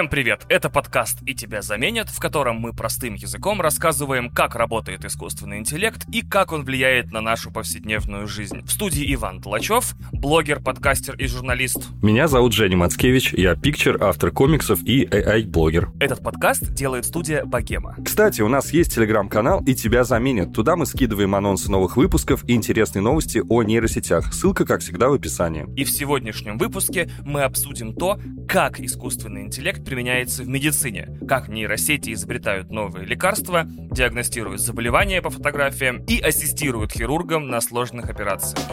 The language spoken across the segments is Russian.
Всем привет! Это подкаст «И тебя заменят», в котором мы простым языком рассказываем, как работает искусственный интеллект и как он влияет на нашу повседневную жизнь. В студии Иван Тлачев, блогер, подкастер и журналист. Меня зовут Женя Мацкевич, я пикчер, автор комиксов и AI-блогер. Этот подкаст делает студия Богема. Кстати, у нас есть телеграм-канал «И тебя заменят». Туда мы скидываем анонсы новых выпусков и интересные новости о нейросетях. Ссылка, как всегда, в описании. И в сегодняшнем выпуске мы обсудим то, как искусственный интеллект применяется в медицине, как нейросети изобретают новые лекарства, диагностируют заболевания по фотографиям и ассистируют хирургам на сложных операциях.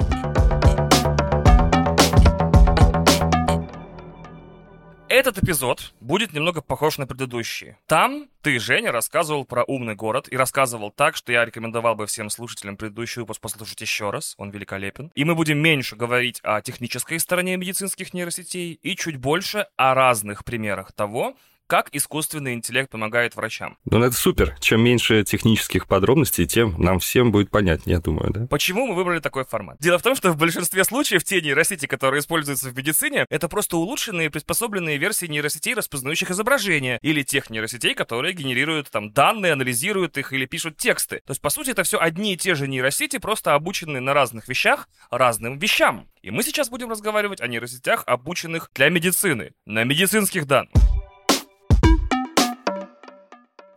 Этот эпизод будет немного похож на предыдущий. Там ты, Женя, рассказывал про умный город и рассказывал так, что я рекомендовал бы всем слушателям предыдущий выпуск послушать еще раз, он великолепен. И мы будем меньше говорить о технической стороне медицинских нейросетей и чуть больше о разных примерах того, как искусственный интеллект помогает врачам. Ну, это супер. Чем меньше технических подробностей, тем нам всем будет понятнее, я думаю, да? Почему мы выбрали такой формат? Дело в том, что в большинстве случаев те нейросети, которые используются в медицине, это просто улучшенные, приспособленные версии нейросетей, распознающих изображения, или тех нейросетей, которые генерируют там данные, анализируют их или пишут тексты. То есть, по сути, это все одни и те же нейросети, просто обученные на разных вещах, разным вещам. И мы сейчас будем разговаривать о нейросетях, обученных для медицины, на медицинских данных.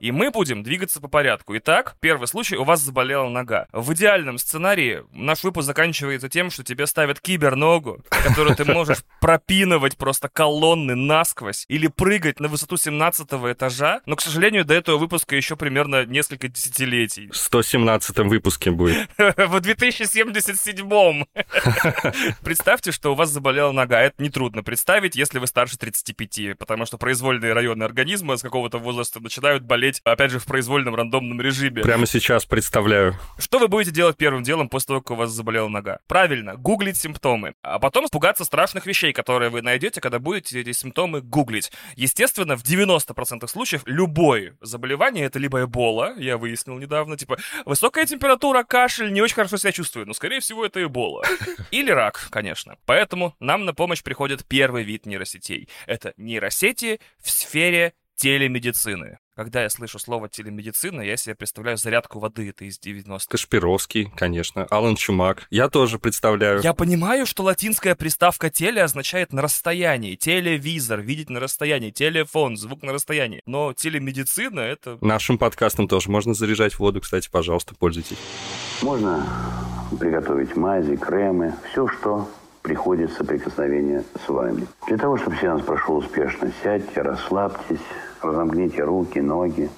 И мы будем двигаться по порядку. Итак, первый случай, у вас заболела нога. В идеальном сценарии наш выпуск заканчивается тем, что тебе ставят киберногу, которую ты можешь пропинывать просто колонны насквозь или прыгать на высоту 17 этажа. Но, к сожалению, до этого выпуска еще примерно несколько десятилетий. В 117 выпуске будет. В 2077-м. Представьте, что у вас заболела нога. Это нетрудно представить, если вы старше 35, потому что произвольные районы организма с какого-то возраста начинают болеть смотреть, опять же, в произвольном рандомном режиме. Прямо сейчас представляю. Что вы будете делать первым делом после того, как у вас заболела нога? Правильно, гуглить симптомы. А потом испугаться страшных вещей, которые вы найдете, когда будете эти симптомы гуглить. Естественно, в 90% случаев любое заболевание это либо эбола, я выяснил недавно, типа высокая температура, кашель, не очень хорошо себя чувствую, но скорее всего это эбола. Или рак, конечно. Поэтому нам на помощь приходит первый вид нейросетей. Это нейросети в сфере телемедицины. Когда я слышу слово телемедицина, я себе представляю зарядку воды, это из 90-х. Кашпировский, конечно, Алан Чумак. Я тоже представляю. Я понимаю, что латинская приставка теле означает на расстоянии. Телевизор, видеть на расстоянии, телефон, звук на расстоянии. Но телемедицина — это... Нашим подкастом тоже можно заряжать воду, кстати, пожалуйста, пользуйтесь. Можно приготовить мази, кремы, все, что приходит соприкосновение с вами. Для того, чтобы сеанс прошел успешно, сядьте, расслабьтесь, разомкните руки, ноги.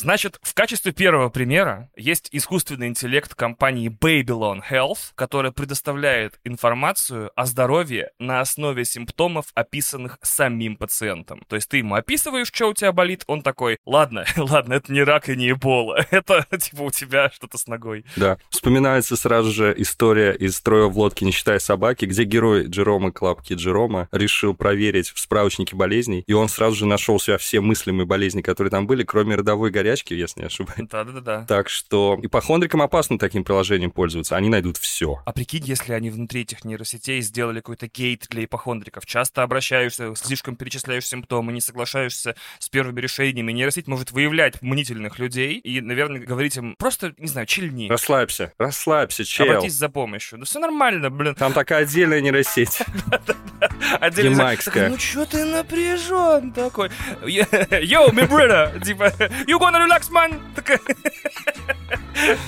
Значит, в качестве первого примера есть искусственный интеллект компании Babylon Health, которая предоставляет информацию о здоровье на основе симптомов, описанных самим пациентом. То есть ты ему описываешь, что у тебя болит, он такой, ладно, ладно, это не рак и не эбола, это типа у тебя что-то с ногой. Да. Вспоминается сразу же история из «Строя в лодке, не считая собаки», где герой Джерома Клапки Джерома решил проверить в справочнике болезней, и он сразу же нашел себя все мыслимые болезни, которые там были, кроме родовой горячки, горячки, если не ошибаюсь. Да-да-да. Так что ипохондрикам опасно таким приложением пользоваться, они найдут все. А прикинь, если они внутри этих нейросетей сделали какой-то гейт для ипохондриков, часто обращаешься, слишком перечисляешь симптомы, не соглашаешься с первыми решениями, нейросеть может выявлять мнительных людей и, наверное, говорить им просто, не знаю, чильни. Расслабься, расслабься, чел. Обратись за помощью. Да все нормально, блин. Там такая отдельная нейросеть. Отдельная. Ну что ты напряжен такой? Йоу, ми брата, типа, you gonna relax, man? Такая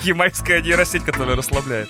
ямайская нейросеть, которая расслабляет.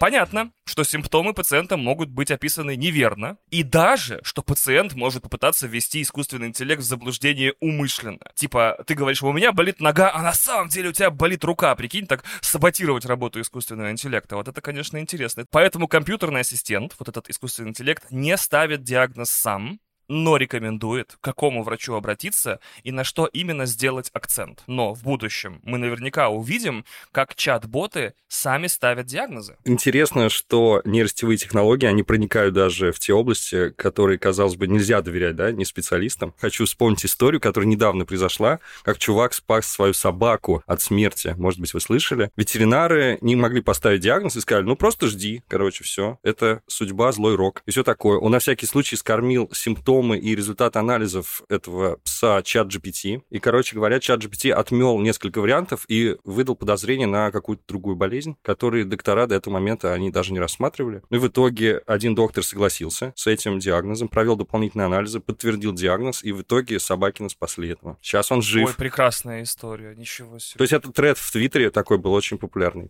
Понятно, что симптомы пациента могут быть описаны неверно, и даже, что пациент может попытаться ввести искусственный интеллект в заблуждение умышленно. Типа, ты говоришь, у меня болит нога, а на самом деле у тебя болит рука. Прикинь, так саботировать работу искусственного интеллекта. Вот это, конечно, интересно. Поэтому компьютерный ассистент, вот этот искусственный интеллект, не ставит диагноз сам, но рекомендует, к какому врачу обратиться и на что именно сделать акцент. Но в будущем мы наверняка увидим, как чат-боты сами ставят диагнозы. Интересно, что нейросетевые технологии, они проникают даже в те области, которые, казалось бы, нельзя доверять, да, не специалистам. Хочу вспомнить историю, которая недавно произошла, как чувак спас свою собаку от смерти. Может быть, вы слышали? Ветеринары не могли поставить диагноз и сказали, ну просто жди, короче, все. Это судьба, злой рок и все такое. Он на всякий случай скормил симптомы и результаты анализов этого пса чат GPT. И, короче говоря, чат GPT отмел несколько вариантов и выдал подозрение на какую-то другую болезнь, которые доктора до этого момента они даже не рассматривали. Ну и в итоге один доктор согласился с этим диагнозом, провел дополнительные анализы, подтвердил диагноз, и в итоге Собакина спасли этого. Сейчас он жив. Ой, прекрасная история, ничего себе. То есть этот тред в Твиттере такой был очень популярный.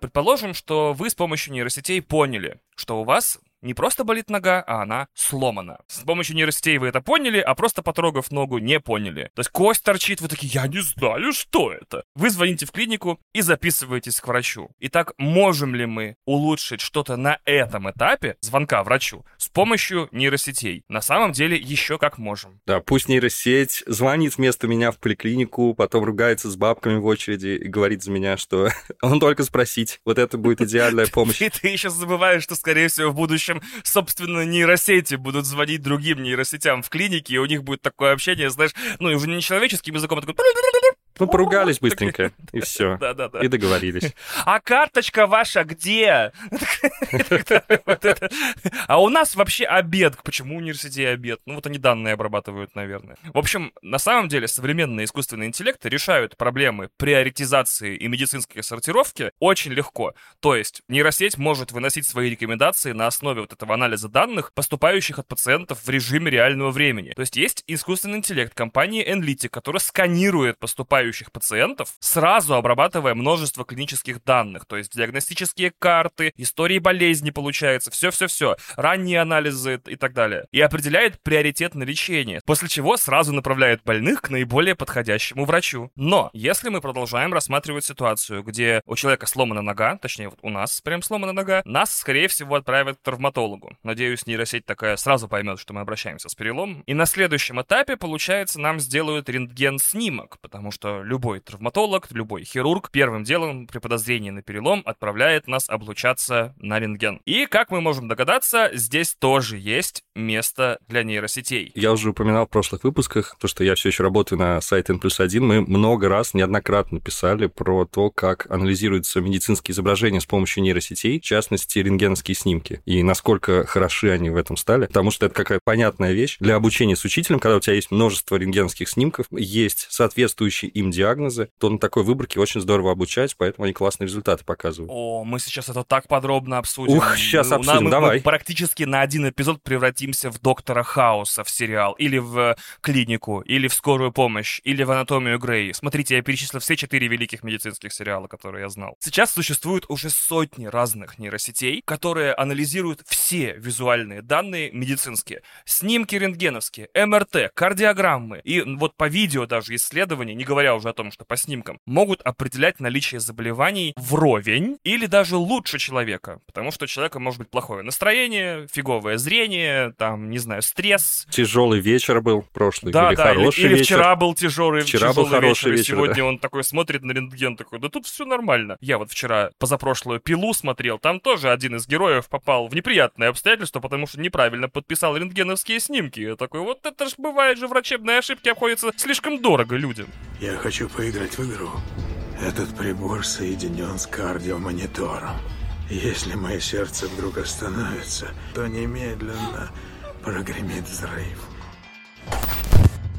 Предположим, что вы с помощью нейросетей поняли, что у вас не просто болит нога, а она сломана. С помощью нейросетей вы это поняли, а просто потрогав ногу не поняли. То есть кость торчит, вы такие, я не знаю, что это. Вы звоните в клинику и записываетесь к врачу. Итак, можем ли мы улучшить что-то на этом этапе звонка врачу с помощью нейросетей? На самом деле еще как можем. Да, пусть нейросеть звонит вместо меня в поликлинику, потом ругается с бабками в очереди и говорит за меня, что он только спросить. Вот это будет идеальная помощь. И ты еще забываешь, что, скорее всего, в будущем общем, собственно, нейросети будут звонить другим нейросетям в клинике, и у них будет такое общение, знаешь, ну, уже не человеческим языком, а такой... Ну, поругались быстренько, и все. Да, да, да. И договорились. А карточка ваша где? А у нас вообще обед. Почему университете обед? Ну, вот они данные обрабатывают, наверное. В общем, на самом деле, современные искусственные интеллекты решают проблемы приоритизации и медицинской сортировки очень легко. То есть, нейросеть может выносить свои рекомендации на основе вот этого анализа данных, поступающих от пациентов в режиме реального времени. То есть, есть искусственный интеллект компании Enlitic, который сканирует поступающие поступающих пациентов, сразу обрабатывая множество клинических данных, то есть диагностические карты, истории болезни получается, все-все-все, ранние анализы и так далее. И определяет приоритет на лечение, после чего сразу направляет больных к наиболее подходящему врачу. Но если мы продолжаем рассматривать ситуацию, где у человека сломана нога, точнее вот у нас прям сломана нога, нас, скорее всего, отправят к травматологу. Надеюсь, нейросеть такая сразу поймет, что мы обращаемся с переломом. И на следующем этапе, получается, нам сделают рентген-снимок, потому что любой травматолог, любой хирург первым делом при подозрении на перелом отправляет нас облучаться на рентген. И, как мы можем догадаться, здесь тоже есть место для нейросетей. Я уже упоминал в прошлых выпусках, то, что я все еще работаю на сайте N плюс 1, мы много раз, неоднократно писали про то, как анализируются медицинские изображения с помощью нейросетей, в частности, рентгеновские снимки, и насколько хороши они в этом стали, потому что это какая понятная вещь для обучения с учителем, когда у тебя есть множество рентгеновских снимков, есть соответствующие им диагнозы, то на такой выборке очень здорово обучать, поэтому они классные результаты показывают. О, мы сейчас это так подробно обсудим. Ух, сейчас обсудим, мы, давай. Мы практически на один эпизод превратимся в Доктора Хауса в сериал, или в э, клинику, или в скорую помощь, или в анатомию Грей. Смотрите, я перечислил все четыре великих медицинских сериала, которые я знал. Сейчас существует уже сотни разных нейросетей, которые анализируют все визуальные данные медицинские. Снимки рентгеновские, МРТ, кардиограммы. И вот по видео даже исследования, не говоря уже о том, что по снимкам, могут определять наличие заболеваний вровень или даже лучше человека, потому что у человека может быть плохое настроение, фиговое зрение, там, не знаю, стресс. Тяжелый вечер был прошлый, да, или да, хороший или, или вечер. вчера был тяжелый, вчера тяжелый был хороший вечер, вечер, и сегодня да. он такой смотрит на рентген, такой, да тут все нормально. Я вот вчера позапрошлую пилу смотрел, там тоже один из героев попал в неприятные обстоятельства, потому что неправильно подписал рентгеновские снимки. Я такой, вот это ж бывает же врачебные ошибки обходятся слишком дорого людям. Я хочу поиграть в игру. Этот прибор соединен с кардиомонитором. Если мое сердце вдруг остановится, то немедленно прогремит взрыв.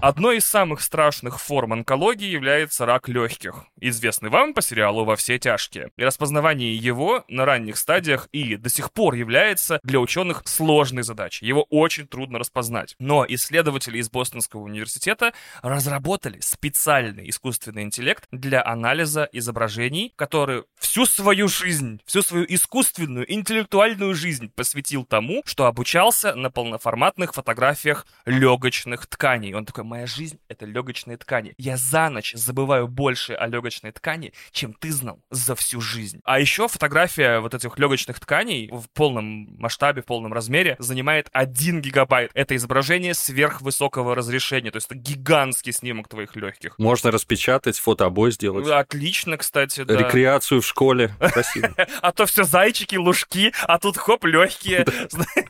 Одной из самых страшных форм онкологии является рак легких, известный вам по сериалу «Во все тяжкие». И распознавание его на ранних стадиях и до сих пор является для ученых сложной задачей. Его очень трудно распознать. Но исследователи из Бостонского университета разработали специальный искусственный интеллект для анализа изображений, который всю свою жизнь, всю свою искусственную, интеллектуальную жизнь посвятил тому, что обучался на полноформатных фотографиях легочных тканей. Он такой, моя жизнь — это легочные ткани. Я за ночь забываю больше о легочных легочной ткани, чем ты знал за всю жизнь. А еще фотография вот этих легочных тканей в полном масштабе, в полном размере занимает 1 гигабайт. Это изображение сверхвысокого разрешения, то есть это гигантский снимок твоих легких. Можно распечатать, фотообой сделать. Отлично, кстати, да. Рекреацию в школе. Спасибо. А то все зайчики, лужки, а тут хоп, легкие.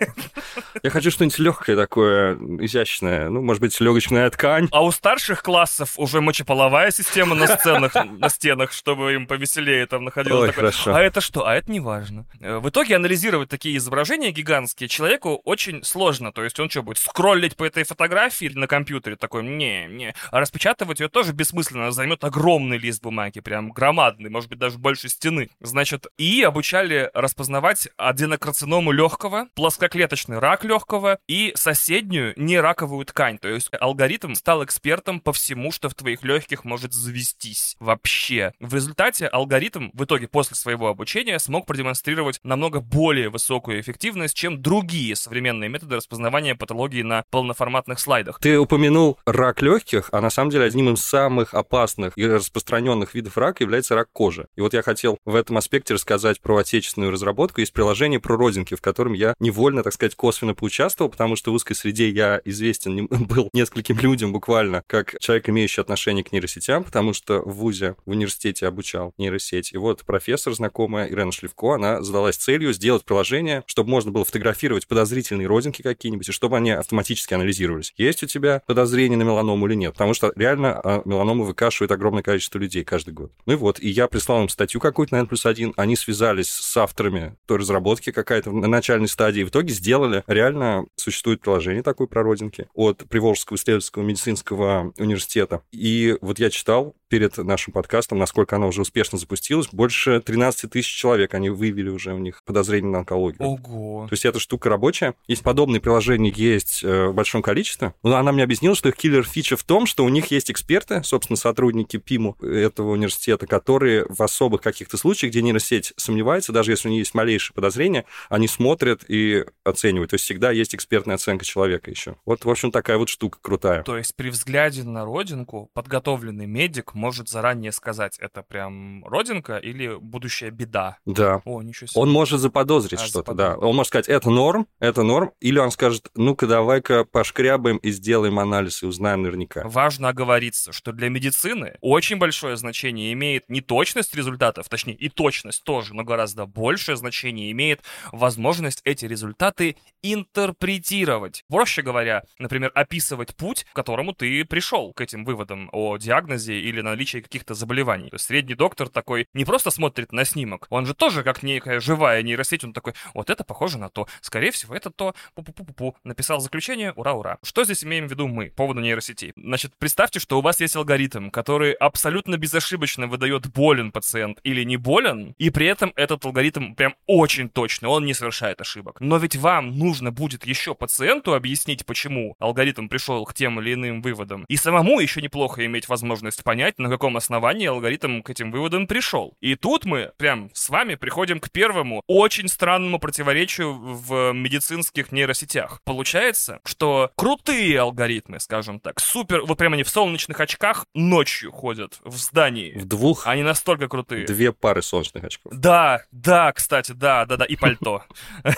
Я хочу что-нибудь легкое такое, изящное. Ну, может быть, легочная ткань. А у старших классов уже мочеполовая система на сценах, на стенах, чтобы им повеселее там находилось. Ой, такое. хорошо. А это что? А это не важно. Э, В итоге анализировать такие изображения гигантские человеку очень сложно. То есть он что, будет скроллить по этой фотографии на компьютере? Такой, не, не. А распечатывать ее тоже бессмысленно. Займет огромный лист бумаги, прям громадный, может быть, даже больше стены. Значит, и обучали распознавать аденокарциному легкого, плоскоклеточный рак легкого и соседнюю нераковую ткань. То есть алгоритм стал экспертом по всему, что в твоих легких может завестись вообще. В результате алгоритм в итоге после своего обучения смог продемонстрировать намного более высокую эффективность, чем другие современные методы распознавания патологии на полноформатных слайдах. Ты упомянул рак легких, а на самом деле одним из самых опасных и распространенных видов рака является рак кожи. И вот я хотел в этом аспекте рассказать про отечественную разработку. Есть приложение про родинки, в котором я невольно, так сказать, косвенно поучаствовал, потому что в узкой среде я известен был нескольким людям буквально, как человек, имеющий отношение к нейросетям, потому что в ВУЗе, в университете обучал нейросеть. И вот профессор, знакомая Ирена Шлевко, она задалась целью сделать приложение, чтобы можно было фотографировать подозрительные родинки какие-нибудь, и чтобы они автоматически анализировались. Есть у тебя подозрение на меланому или нет? Потому что реально а, меланому выкашивает огромное количество людей каждый год. Ну и вот, и я прислал им статью какую-то на N плюс один, они связались с авторами той разработки какая-то на начальной стадии, и в итоге сделали. Реально существует приложение такое про родинки от Приволжского исследовательского медицинского университета. И вот я читал перед нашим подкастом, насколько оно уже успешно запустилось, больше 13 тысяч человек они выявили уже у них подозрение на онкологию. Ого. То есть эта штука рабочая. Есть подобные приложения, есть э, в большом количестве. Но она мне объяснила, что их киллер-фича в том, что у них есть эксперты, собственно, сотрудники ПИМу этого университета, которые в особых каких-то случаях, где нейросеть сомневается, даже если у нее есть малейшее подозрение, они смотрят и оценивают. То есть всегда есть экспертная оценка человека еще. Вот, в общем, такая вот штука крутая. То есть при взгляде на родинку подготовленный медик может заранее сказать, это прям родинка или будущая беда. Да. О, ничего себе. Он может заподозрить А, что-то, да. заподозрить. Он может сказать, это норм, это норм, или он скажет, ну-ка давай-ка пошкрябаем и сделаем анализ и узнаем наверняка. Важно оговориться, что для медицины очень большое значение имеет не точность результатов, точнее и точность тоже, но гораздо большее значение имеет возможность эти результаты интерпретировать. Проще говоря, например, описывать путь, к которому ты пришел к этим выводам о диагнозе или наличии каких-то заболеваний. То есть средний доктор такой не просто смотрит на снимок, он же тоже как некая живая нейросеть, он такой, вот это похоже на то, скорее всего, это то, пу-пу-пу-пу-пу. Написал заключение, ура-ура. Что здесь имеем в виду мы по поводу нейросетей? Значит, представьте, что у вас есть алгоритм, который абсолютно безошибочно выдает, болен пациент или не болен, и при этом этот алгоритм прям очень точный, он не совершает ошибок. Но ведь вам нужно будет еще пациенту объяснить, почему алгоритм пришел к тем или иным выводам. И самому еще неплохо иметь возможность понять, на каком основании алгоритм к этим выводам пришел. И тут мы прям с вами приходим к первому очень странному противоречию в медицинских нейросетях. Получается, что крутые алгоритмы, скажем так, супер, вот прям они в солнечных очках ночью ходят в здании. В двух Они настолько крутые. две пары солнечных очков. Да, да, кстати, да, да, да, и пальто.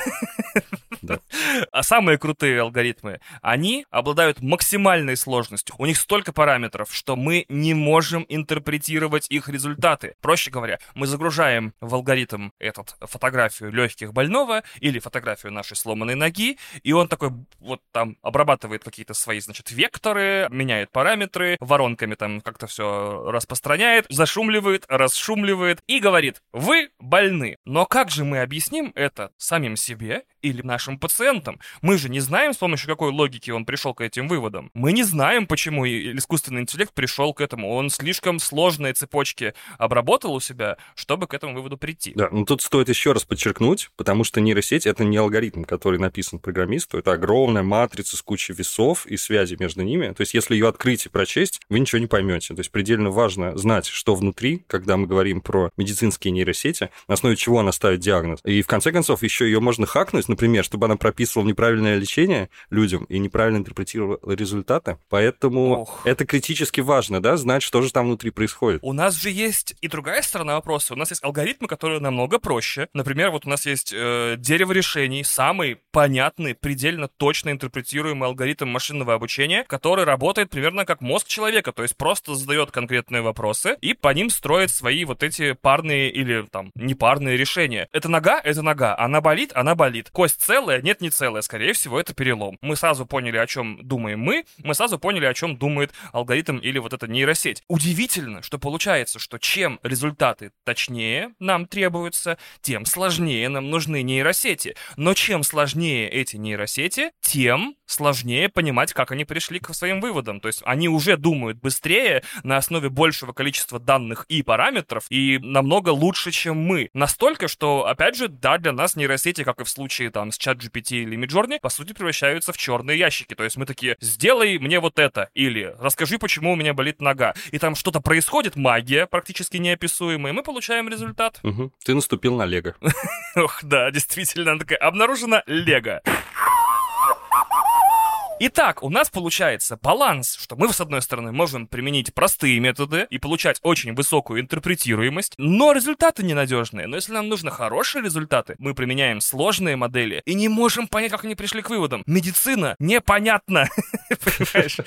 А самые крутые алгоритмы, они обладают максимальной сложностью. У них столько параметров, что мы не можем интерпретировать их результаты. Проще говоря, мы загружаем в алгоритм этот фотографию легких больного или фотографию нашей сломанной ноги, и он такой вот там обрабатывает какие-то свои, значит, векторы, меняет параметры, воронками там как-то все распространяет, зашумливает, расшумливает и говорит, вы больны. Но как же мы объясним это самим себе или нашим пациентам? Мы же не знаем, с помощью какой логики он пришел к этим выводам. Мы не знаем, почему искусственный интеллект пришел к этому. Он слишком сложные цепочки обработал у себя, чтобы к этому выводу прийти. Да, но тут стоит еще раз подчеркнуть, потому что нейросеть — это не алгоритм, который написан программисту, это огромная матрица с кучей весов и связей между ними. То есть если ее открыть и прочесть, вы ничего не поймете. То есть предельно важно знать, что внутри, когда мы говорим про медицинские нейросети, на основе чего она ставит диагноз. И в конце концов еще ее можно хакнуть, например, чтобы она прописывала неправильное лечение людям и неправильно интерпретировала результаты. Поэтому Ох. это критически важно, да, знать, что же там внутри происходит. У нас же есть и другая сторона вопроса. У нас есть алгоритмы, которые намного проще. Например, вот у нас есть э, дерево решений, самый понятный, предельно точно интерпретируемый алгоритм машинного обучения, который работает примерно как мозг человека, то есть просто задает конкретные вопросы и по ним строит свои вот эти парные или там непарные решения. Это нога, это нога. Она болит, она болит. Кость целая, нет, не целая. Скорее всего, это перелом. Мы сразу поняли, о чем думаем мы, мы сразу поняли, о чем думает алгоритм или вот эта нейросеть. Удивительно, что получается, что чем результаты точнее нам требуются, тем сложнее нам нужны нейросети. Но чем сложнее эти нейросети, тем сложнее понимать, как они пришли к своим выводам. То есть они уже думают быстрее на основе большего количества данных и параметров, и намного лучше, чем мы. Настолько, что, опять же, да, для нас нейросети, как и в случае там с ChatGPT или Midjourney, по сути превращаются в черные ящики. То есть мы такие, сделай мне вот это, или расскажи, почему у меня болит нога. И там что-то происходит, магия практически неописуемая, и мы получаем результат. Угу. Ты наступил на Лего. Ох, да, действительно, такая, обнаружена Лего. Итак, у нас получается баланс, что мы, с одной стороны, можем применить простые методы и получать очень высокую интерпретируемость, но результаты ненадежные. Но если нам нужны хорошие результаты, мы применяем сложные модели и не можем понять, как они пришли к выводам. Медицина непонятна, понимаешь?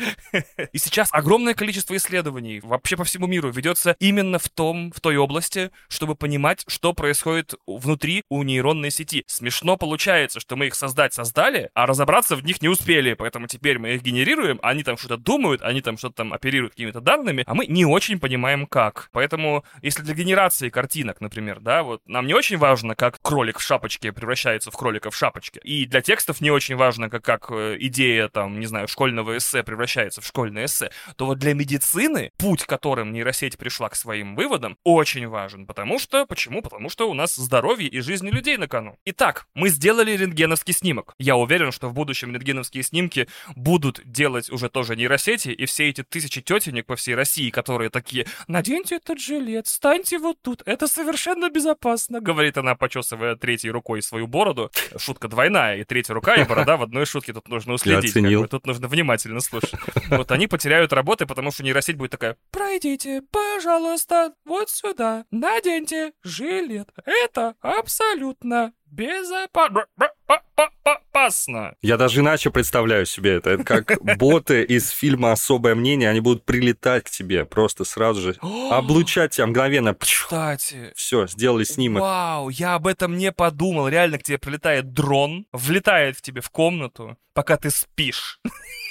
И сейчас огромное количество исследований вообще по всему миру ведется именно в том, в той области, чтобы понимать, что происходит внутри у нейронной сети. Смешно получается, что мы их создать создали, а разобраться в них не успели, поэтому поэтому теперь мы их генерируем, они там что-то думают, они там что-то там оперируют какими-то данными, а мы не очень понимаем как. Поэтому, если для генерации картинок, например, да, вот нам не очень важно, как кролик в шапочке превращается в кролика в шапочке, и для текстов не очень важно, как, как э, идея, там, не знаю, школьного эссе превращается в школьное эссе, то вот для медицины путь, которым нейросеть пришла к своим выводам, очень важен. Потому что, почему? Потому что у нас здоровье и жизни людей на кону. Итак, мы сделали рентгеновский снимок. Я уверен, что в будущем рентгеновские снимки будут делать уже тоже нейросети, и все эти тысячи тетенек по всей России, которые такие «Наденьте этот жилет, станьте вот тут, это совершенно безопасно», говорит она, почесывая третьей рукой свою бороду. Шутка двойная, и третья рука, и борода в одной шутке, тут нужно уследить. Как бы, тут нужно внимательно слушать. Вот они потеряют работы, потому что нейросеть будет такая «Пройдите, пожалуйста, вот сюда, наденьте жилет, это абсолютно безопасно. Я даже иначе представляю себе это. Это как боты из фильма «Особое мнение», они будут прилетать к тебе просто сразу же, облучать тебя мгновенно. Кстати. Все, сделали снимок. Вау, я об этом не подумал. Реально к тебе прилетает дрон, влетает в тебе в комнату, пока ты спишь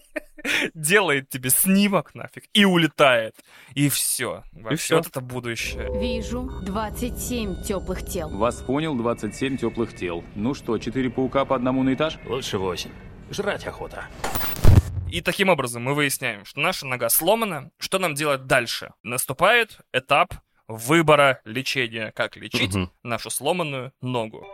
делает тебе снимок нафиг и улетает. И все. Вообще, и все. Вот это будущее. Вижу 27 теплых тел. Вас понял, 27 теплых тел. Ну что, 4 паука по одному на этаж? Лучше 8. Жрать охота. И таким образом мы выясняем, что наша нога сломана. Что нам делать дальше? Наступает этап выбора лечения. Как лечить угу. нашу сломанную ногу.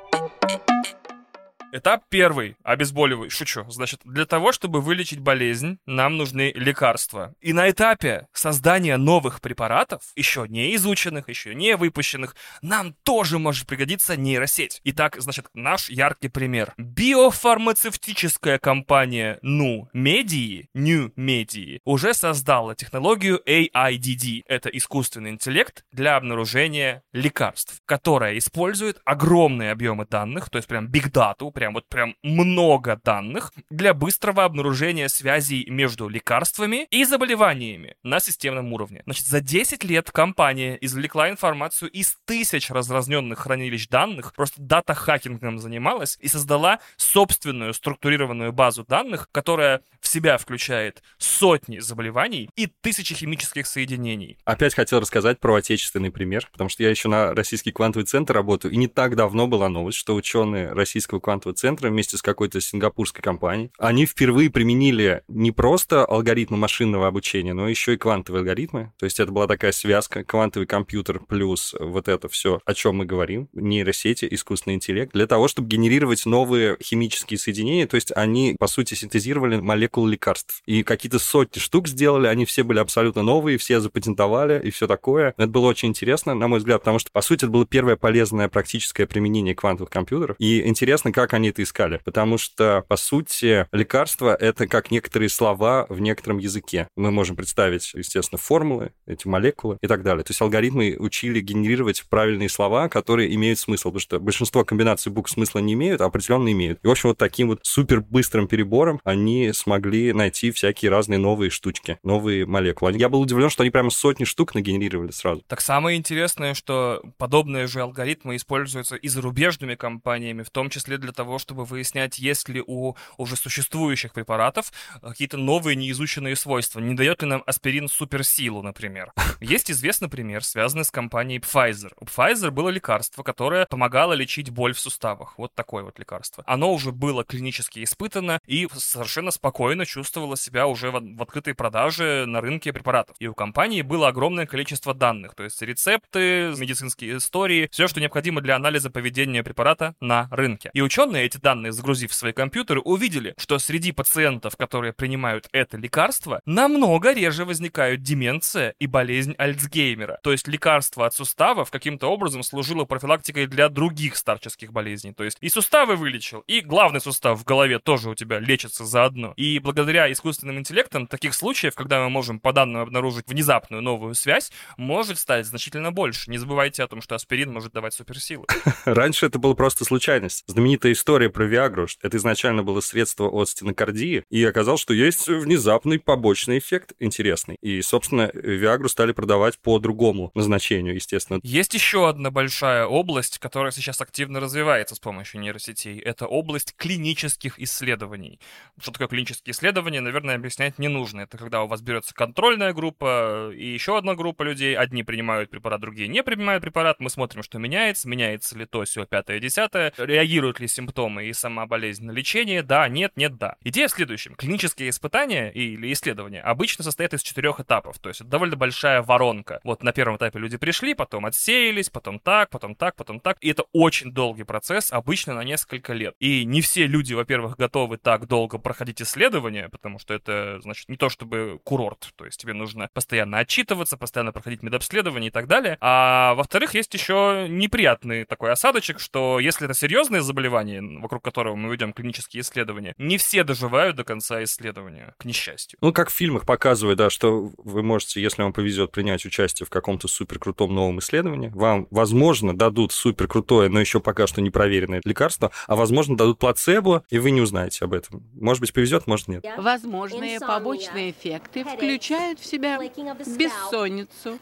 Этап первый. Обезболивающий. Шучу. Значит, для того, чтобы вылечить болезнь, нам нужны лекарства. И на этапе создания новых препаратов, еще не изученных, еще не выпущенных, нам тоже может пригодиться нейросеть. Итак, значит, наш яркий пример. Биофармацевтическая компания Ну Медии, New Медии, уже создала технологию AIDD. Это искусственный интеллект для обнаружения лекарств, которая использует огромные объемы данных, то есть прям data, прям вот прям много данных для быстрого обнаружения связей между лекарствами и заболеваниями на системном уровне. Значит, за 10 лет компания извлекла информацию из тысяч разразненных хранилищ данных, просто дата-хакингом занималась и создала собственную структурированную базу данных, которая в себя включает сотни заболеваний и тысячи химических соединений. Опять хотел рассказать про отечественный пример, потому что я еще на Российский квантовый центр работаю, и не так давно была новость, что ученые Российского квантового квантового центра вместе с какой-то сингапурской компанией. Они впервые применили не просто алгоритмы машинного обучения, но еще и квантовые алгоритмы. То есть это была такая связка квантовый компьютер плюс вот это все, о чем мы говорим, нейросети, искусственный интеллект, для того, чтобы генерировать новые химические соединения. То есть они, по сути, синтезировали молекулы лекарств. И какие-то сотни штук сделали, они все были абсолютно новые, все запатентовали и все такое. Это было очень интересно, на мой взгляд, потому что, по сути, это было первое полезное практическое применение квантовых компьютеров. И интересно, как они это искали? Потому что, по сути, лекарство — это как некоторые слова в некотором языке. Мы можем представить, естественно, формулы, эти молекулы и так далее. То есть алгоритмы учили генерировать правильные слова, которые имеют смысл, потому что большинство комбинаций букв смысла не имеют, а определенно имеют. И, в общем, вот таким вот супер быстрым перебором они смогли найти всякие разные новые штучки, новые молекулы. Я был удивлен, что они прямо сотни штук нагенерировали сразу. Так самое интересное, что подобные же алгоритмы используются и зарубежными компаниями, в том числе для того, чтобы выяснять, есть ли у уже существующих препаратов какие-то новые неизученные свойства. Не дает ли нам аспирин суперсилу, например. Есть известный пример, связанный с компанией Pfizer. У Pfizer было лекарство, которое помогало лечить боль в суставах. Вот такое вот лекарство. Оно уже было клинически испытано и совершенно спокойно чувствовало себя уже в, в открытой продаже на рынке препаратов. И у компании было огромное количество данных, то есть рецепты, медицинские истории, все, что необходимо для анализа поведения препарата на рынке. И ученые эти данные, загрузив в свои компьютеры, увидели, что среди пациентов, которые принимают это лекарство, намного реже возникают деменция и болезнь Альцгеймера. То есть лекарство от суставов каким-то образом служило профилактикой для других старческих болезней. То есть и суставы вылечил, и главный сустав в голове тоже у тебя лечится заодно. И благодаря искусственным интеллектам таких случаев, когда мы можем по данным обнаружить внезапную новую связь, может стать значительно больше. Не забывайте о том, что аспирин может давать суперсилы. Раньше это была просто случайность. Знаменитая история про Виагру. Это изначально было средство от стенокардии, и оказалось, что есть внезапный побочный эффект интересный. И, собственно, Виагру стали продавать по другому назначению, естественно. Есть еще одна большая область, которая сейчас активно развивается с помощью нейросетей. Это область клинических исследований. Что такое клинические исследования, наверное, объяснять не нужно. Это когда у вас берется контрольная группа и еще одна группа людей. Одни принимают препарат, другие не принимают препарат. Мы смотрим, что меняется, меняется ли то, все, пятое, десятое, реагируют ли симптомы и сама болезнь на лечение, да, нет, нет, да. Идея в следующем. Клинические испытания или исследования обычно состоят из четырех этапов, то есть это довольно большая воронка. Вот на первом этапе люди пришли, потом отсеялись, потом так, потом так, потом так. И это очень долгий процесс, обычно на несколько лет. И не все люди, во-первых, готовы так долго проходить исследования, потому что это, значит, не то чтобы курорт, то есть тебе нужно постоянно отчитываться, постоянно проходить медобследования и так далее. А во-вторых, есть еще неприятный такой осадочек, что если это серьезное заболевание, вокруг которого мы ведем клинические исследования, не все доживают до конца исследования, к несчастью. Ну, как в фильмах показывают, да, что вы можете, если вам повезет, принять участие в каком-то суперкрутом новом исследовании, вам, возможно, дадут суперкрутое, но еще пока что не проверенное лекарство, а, возможно, дадут плацебо, и вы не узнаете об этом. Может быть, повезет, может, нет. Возможные побочные эффекты включают в себя бессонницу,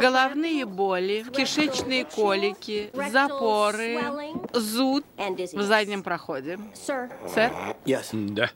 головные боли, кишечные колики, запоры, зуд в заднем проходе. Сэр, Да.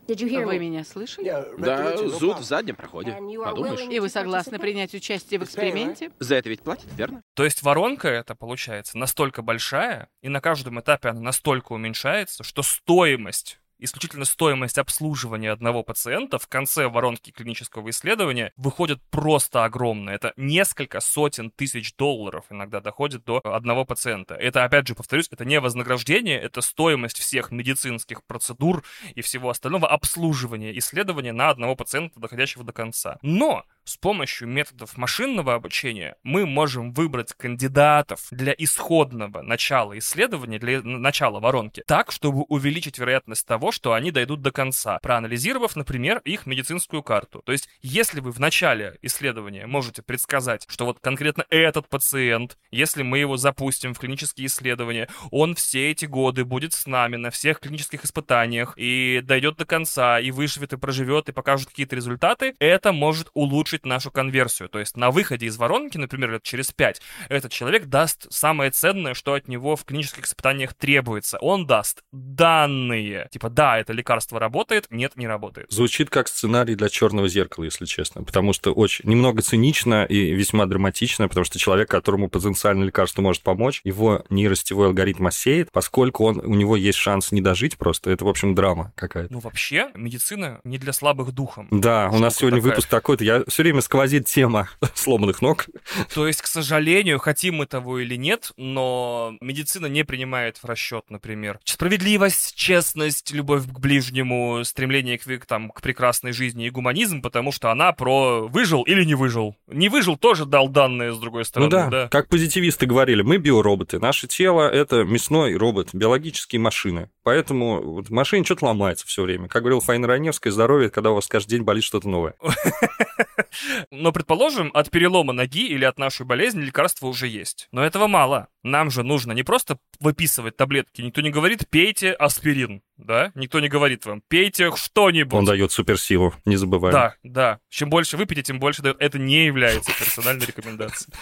вы меня слышали? Да, зуд в заднем проходе. Подумаешь. И вы согласны принять участие в эксперименте? За это ведь платят, верно? То есть воронка эта получается настолько большая, и на каждом этапе она настолько уменьшается, что стоимость исключительно стоимость обслуживания одного пациента в конце воронки клинического исследования выходит просто огромная. Это несколько сотен тысяч долларов иногда доходит до одного пациента. Это, опять же, повторюсь, это не вознаграждение, это стоимость всех медицинских процедур и всего остального обслуживания исследования на одного пациента, доходящего до конца. Но с помощью методов машинного обучения мы можем выбрать кандидатов для исходного начала исследования, для начала воронки, так, чтобы увеличить вероятность того, что они дойдут до конца, проанализировав, например, их медицинскую карту. То есть, если вы в начале исследования можете предсказать, что вот конкретно этот пациент, если мы его запустим в клинические исследования, он все эти годы будет с нами на всех клинических испытаниях и дойдет до конца, и выживет, и проживет, и покажет какие-то результаты, это может улучшить нашу конверсию. То есть на выходе из воронки, например, лет через 5, этот человек даст самое ценное, что от него в клинических испытаниях требуется. Он даст данные. Типа, да, это лекарство работает, нет, не работает. Звучит как сценарий для черного зеркала, если честно. Потому что очень немного цинично и весьма драматично, потому что человек, которому потенциально лекарство может помочь, его нейросетевой алгоритм осеет, поскольку он, у него есть шанс не дожить просто. Это, в общем, драма какая-то. Ну, вообще, медицина не для слабых духом. Да, у нас сегодня такая. выпуск такой-то. Я все время сквозит тема сломанных ног. То есть, к сожалению, хотим мы того или нет, но медицина не принимает в расчет, например, справедливость, честность, любовь к ближнему, стремление к, там, к прекрасной жизни и гуманизм, потому что она про выжил или не выжил. Не выжил, тоже дал данные, с другой стороны. Ну да, да. как позитивисты говорили, мы биороботы. Наше тело — это мясной робот, биологические машины. Поэтому вот машине что-то ломается все время. Как говорил Фаина Раневская, здоровье, когда у вас каждый день болит что-то новое. Но, предположим, от перелома ноги или от нашей болезни лекарства уже есть. Но этого мало. Нам же нужно не просто выписывать таблетки. Никто не говорит «пейте аспирин», да? Никто не говорит вам «пейте что-нибудь». Он дает суперсилу, не забываем. Да, да. Чем больше выпьете, тем больше дает. Это не является персональной рекомендацией.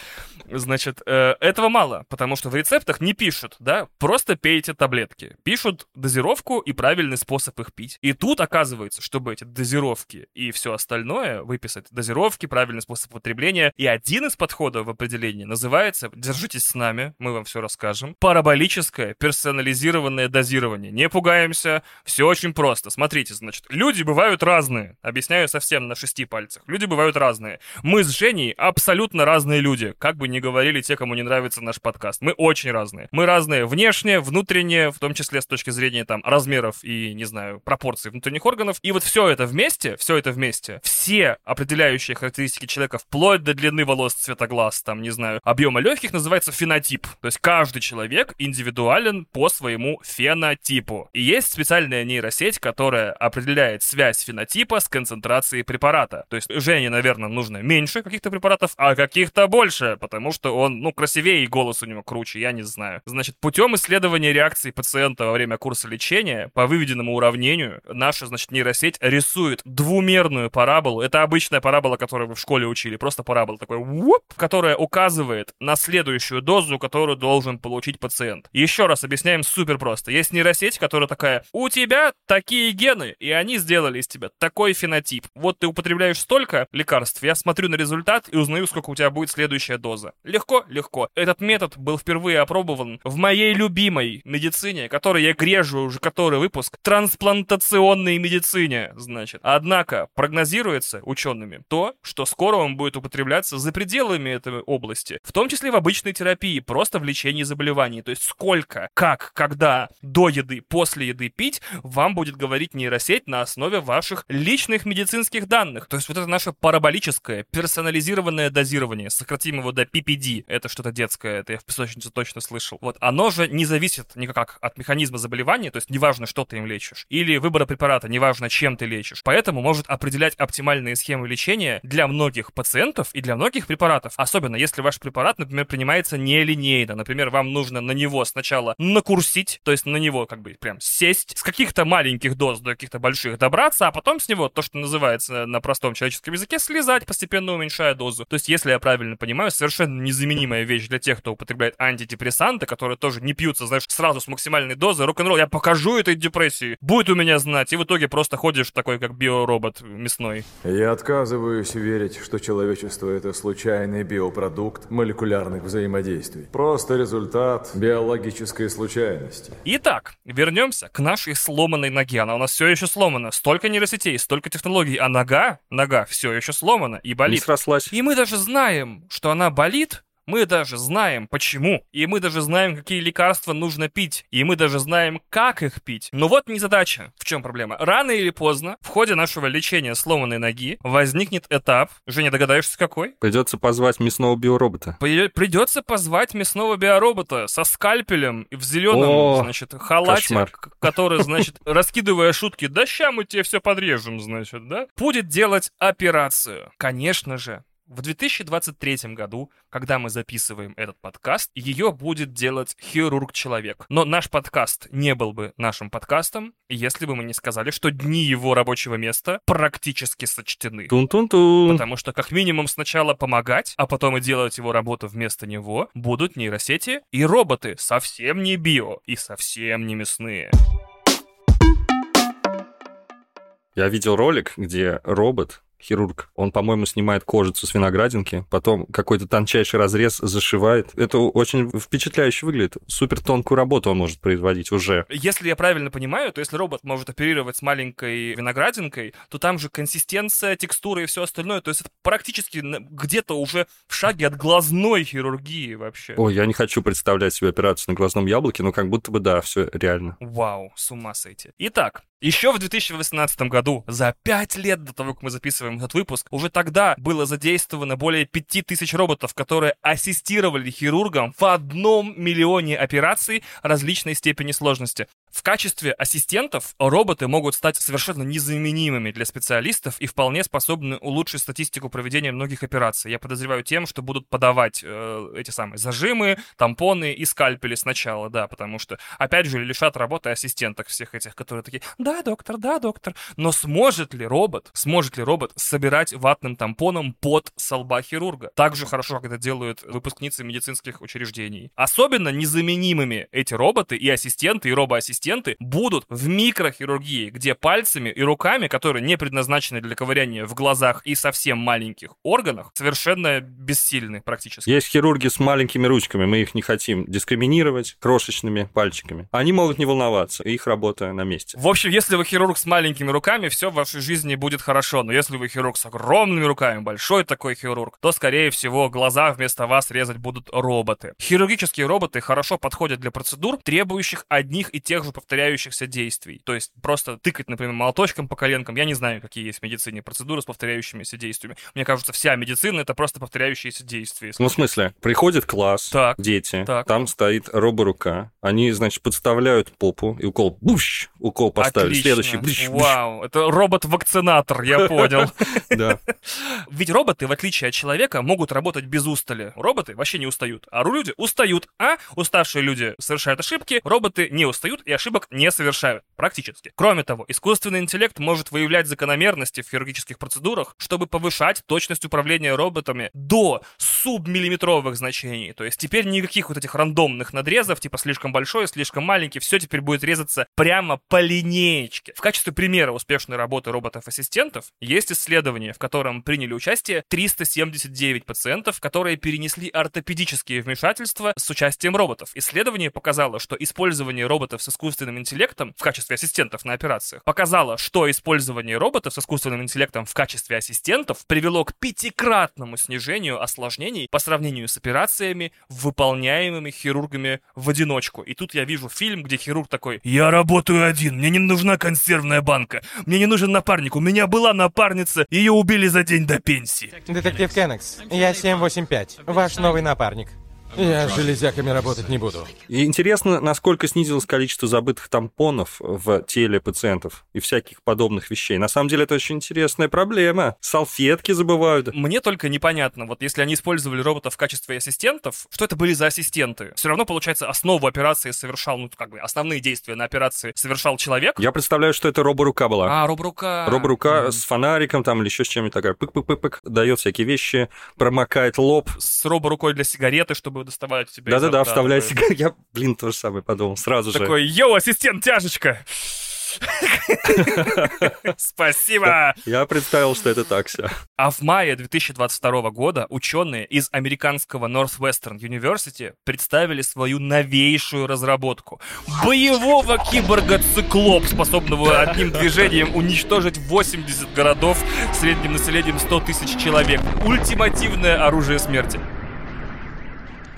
Значит, э, этого мало, потому что в рецептах не пишут, да, просто пейте таблетки. Пишут дозировку и правильный способ их пить. И тут оказывается, чтобы эти дозировки и все остальное выписать, дозировки, правильный способ потребления, и один из подходов в определении называется, держитесь с нами, мы вам все расскажем, параболическое персонализированное дозирование. Не пугаемся, все очень просто. Смотрите, значит, люди бывают разные. Объясняю совсем на шести пальцах. Люди бывают разные. Мы с Женей абсолютно разные люди, как бы ни говорили те, кому не нравится наш подкаст. Мы очень разные. Мы разные внешне, внутренне, в том числе с точки зрения там размеров и, не знаю, пропорций внутренних органов. И вот все это вместе, все это вместе, все определяющие характеристики человека, вплоть до длины волос, цвета глаз, там, не знаю, объема легких, называется фенотип. То есть каждый человек индивидуален по своему фенотипу. И есть специальная нейросеть, которая определяет связь фенотипа с концентрацией препарата. То есть Жене, наверное, нужно меньше каких-то препаратов, а каких-то больше, потому что он, ну, красивее и голос у него круче, я не знаю. Значит, путем исследования реакции пациента во время курса лечения по выведенному уравнению наша, значит, нейросеть рисует двумерную параболу. Это обычная парабола, которую вы в школе учили, просто парабола такой, вуп, которая указывает на следующую дозу, которую должен получить пациент. Еще раз объясняем супер просто. Есть нейросеть, которая такая, у тебя такие гены, и они сделали из тебя такой фенотип. Вот ты употребляешь столько лекарств, я смотрю на результат и узнаю, сколько у тебя будет следующая доза. Легко? Легко. Этот метод был впервые опробован в моей любимой медицине, которой я грежу уже который выпуск, трансплантационной медицине, значит. Однако прогнозируется учеными то, что скоро он будет употребляться за пределами этой области, в том числе в обычной терапии, просто в лечении заболеваний. То есть сколько, как, когда, до еды, после еды пить, вам будет говорить нейросеть на основе ваших личных медицинских данных. То есть вот это наше параболическое, персонализированное дозирование, сократим его до PPD, это что-то детское, это я в песочнице точно слышал. Вот, оно же не зависит никак от механизма заболевания, то есть неважно, что ты им лечишь, или выбора препарата, неважно, чем ты лечишь. Поэтому может определять оптимальные схемы лечения для многих пациентов и для многих препаратов. Особенно если ваш препарат, например, принимается нелинейно. Например, вам нужно на него сначала накурсить, то есть на него как бы прям сесть, с каких-то маленьких доз до каких-то больших добраться, а потом с него то, что называется на простом человеческом языке, слезать, постепенно уменьшая дозу. То есть, если я правильно понимаю, совершенно незаменимая вещь для тех, кто употребляет антидепрессанты, которые тоже не пьются, знаешь, сразу с максимальной дозой. Рок-н-ролл, я покажу этой депрессии, будет у меня знать, и в итоге просто ходишь такой, как биоробот мясной. Я отказываюсь верить, что человечество — это случайный биопродукт молекулярных взаимодействий. Просто результат биологической случайности. Итак, вернемся к нашей сломанной ноге. Она у нас все еще сломана. Столько нейросетей, столько технологий, а нога, нога все еще сломана и болит. Не срослась. И мы даже знаем, что она болит, мы даже знаем, почему. И мы даже знаем, какие лекарства нужно пить. И мы даже знаем, как их пить. Но вот не задача. В чем проблема? Рано или поздно, в ходе нашего лечения сломанной ноги, возникнет этап, Женя, догадаешься, какой? Придется позвать мясного биоробота. При- Придется позвать мясного биоробота со скальпелем и в зеленом, О, значит, халате, кошмар. который, значит, раскидывая шутки, да ща мы тебе все подрежем, значит, да? Будет делать операцию. Конечно же, в 2023 году, когда мы записываем этот подкаст, ее будет делать хирург-человек. Но наш подкаст не был бы нашим подкастом, если бы мы не сказали, что дни его рабочего места практически сочтены. Тун-тун-тун. Потому что как минимум сначала помогать, а потом и делать его работу вместо него будут нейросети и роботы, совсем не био и совсем не мясные. Я видел ролик, где робот хирург. Он, по-моему, снимает кожицу с виноградинки, потом какой-то тончайший разрез зашивает. Это очень впечатляюще выглядит. Супер тонкую работу он может производить уже. Если я правильно понимаю, то если робот может оперировать с маленькой виноградинкой, то там же консистенция, текстура и все остальное. То есть это практически где-то уже в шаге от глазной хирургии вообще. Ой, я не хочу представлять себе операцию на глазном яблоке, но как будто бы да, все реально. Вау, с ума сойти. Итак, еще в 2018 году, за пять лет до того, как мы записываем этот выпуск, уже тогда было задействовано более 5000 роботов, которые ассистировали хирургам в одном миллионе операций различной степени сложности. В качестве ассистентов роботы могут стать совершенно незаменимыми для специалистов и вполне способны улучшить статистику проведения многих операций. Я подозреваю тем, что будут подавать э, эти самые зажимы, тампоны и скальпели сначала, да, потому что, опять же, лишат работы ассистенток всех этих, которые такие, да, доктор, да, доктор. Но сможет ли робот, сможет ли робот собирать ватным тампоном под солба хирурга? Так же хорошо, как это делают выпускницы медицинских учреждений. Особенно незаменимыми эти роботы и ассистенты, и робоассистенты ассистенты будут в микрохирургии, где пальцами и руками, которые не предназначены для ковыряния в глазах и совсем маленьких органах, совершенно бессильны практически. Есть хирурги с маленькими ручками, мы их не хотим дискриминировать крошечными пальчиками. Они могут не волноваться, их работа на месте. В общем, если вы хирург с маленькими руками, все в вашей жизни будет хорошо, но если вы хирург с огромными руками, большой такой хирург, то, скорее всего, глаза вместо вас резать будут роботы. Хирургические роботы хорошо подходят для процедур, требующих одних и тех же повторяющихся действий. То есть просто тыкать, например, молоточком по коленкам. Я не знаю, какие есть в медицине процедуры с повторяющимися действиями. Мне кажется, вся медицина — это просто повторяющиеся действия. Ну, в смысле, приходит класс, так, дети, так. там стоит роборука, они, значит, подставляют попу, и укол, буш, укол поставили, Отлично. следующий, буш, Вау, это робот-вакцинатор, я понял. Да. Ведь роботы, в отличие от человека, могут работать без устали. Роботы вообще не устают, а люди устают, а уставшие люди совершают ошибки, роботы не устают и ошибок не совершают. Практически. Кроме того, искусственный интеллект может выявлять закономерности в хирургических процедурах, чтобы повышать точность управления роботами до субмиллиметровых значений. То есть теперь никаких вот этих рандомных надрезов, типа слишком большой, слишком маленький, все теперь будет резаться прямо по линеечке. В качестве примера успешной работы роботов-ассистентов есть исследование, в котором приняли участие 379 пациентов, которые перенесли ортопедические вмешательства с участием роботов. Исследование показало, что использование роботов с искусственным интеллектом в качестве ассистентов на операциях показало, что использование роботов с искусственным интеллектом в качестве ассистентов привело к пятикратному снижению осложнений по сравнению с операциями, выполняемыми хирургами в одиночку. И тут я вижу фильм, где хирург такой, я работаю один, мне не нужна консервная банка, мне не нужен напарник, у меня была напарница, ее убили за день до пенсии. Детектив Кеннекс, я 785, ваш новый напарник. Я с железяками работать не буду. И интересно, насколько снизилось количество забытых тампонов в теле пациентов и всяких подобных вещей. На самом деле это очень интересная проблема. Салфетки забывают. Мне только непонятно, вот если они использовали роботов в качестве ассистентов, что это были за ассистенты? Все равно, получается, основу операции совершал, ну, как бы, основные действия на операции совершал человек? Я представляю, что это роборука была. А, роборука. Роборука mm. с фонариком там или еще с чем-нибудь такая. Пык-пык-пык, дает всякие вещи, промокает лоб. С роборукой для сигареты, чтобы доставать тебе. Да-да-да, вставляй сигарету. Я, блин, то же самое подумал сразу же. Такой, йоу, ассистент, тяжечка! Спасибо! Я представил, что это такси. А в мае 2022 года ученые из американского Northwestern University представили свою новейшую разработку. Боевого киборга-циклоп, способного одним движением уничтожить 80 городов средним населением 100 тысяч человек. Ультимативное оружие смерти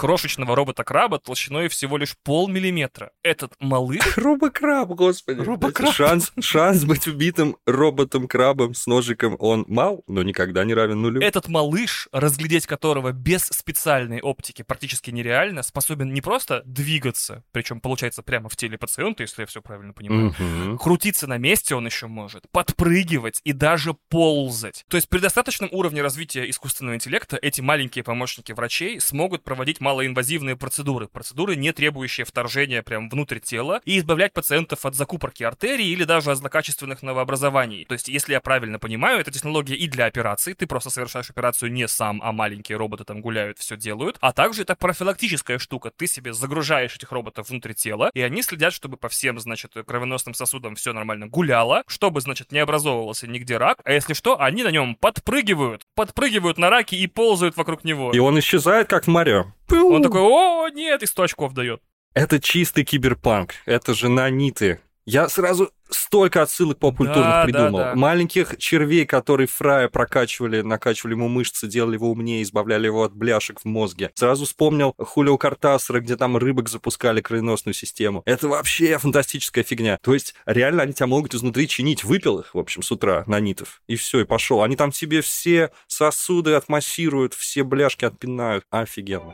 крошечного робота-краба толщиной всего лишь полмиллиметра. Этот малыш... Робокраб, господи. Робокраб. Шанс, шанс быть убитым роботом-крабом с ножиком, он мал, но никогда не равен нулю. Этот малыш, разглядеть которого без специальной оптики практически нереально, способен не просто двигаться, причем получается прямо в теле пациента, если я все правильно понимаю, Угу. крутиться на месте он еще может, подпрыгивать и даже ползать. То есть при достаточном уровне развития искусственного интеллекта эти маленькие помощники врачей смогут проводить малоинвазивные процедуры. Процедуры, не требующие вторжения прям внутрь тела, и избавлять пациентов от закупорки артерий или даже от злокачественных новообразований. То есть, если я правильно понимаю, эта технология и для операций, ты просто совершаешь операцию не сам, а маленькие роботы там гуляют, все делают, а также это профилактическая штука. Ты себе загружаешь этих роботов внутрь тела, и они следят, чтобы по всем, значит, кровеносным сосудам все нормально гуляло, чтобы, значит, не образовывался нигде рак, а если что, они на нем подпрыгивают, подпрыгивают на раке и ползают вокруг него. И он исчезает, как в Марио. Он такой, о, нет, и 100 очков дает. Это чистый киберпанк. Это же наниты. Я сразу столько отсылок поп-культурных Да, придумал. да, да. Маленьких червей, которые Фрая прокачивали, накачивали ему мышцы, делали его умнее, избавляли его от бляшек в мозге. Сразу вспомнил Хулио Картасера, где там рыбок запускали кровеносную систему. Это вообще фантастическая фигня. То есть реально они тебя могут изнутри чинить. Выпил их, в общем, с утра нанитов. И все, и пошел. Они там себе все сосуды отмассируют, все бляшки отпинают. Офигенно.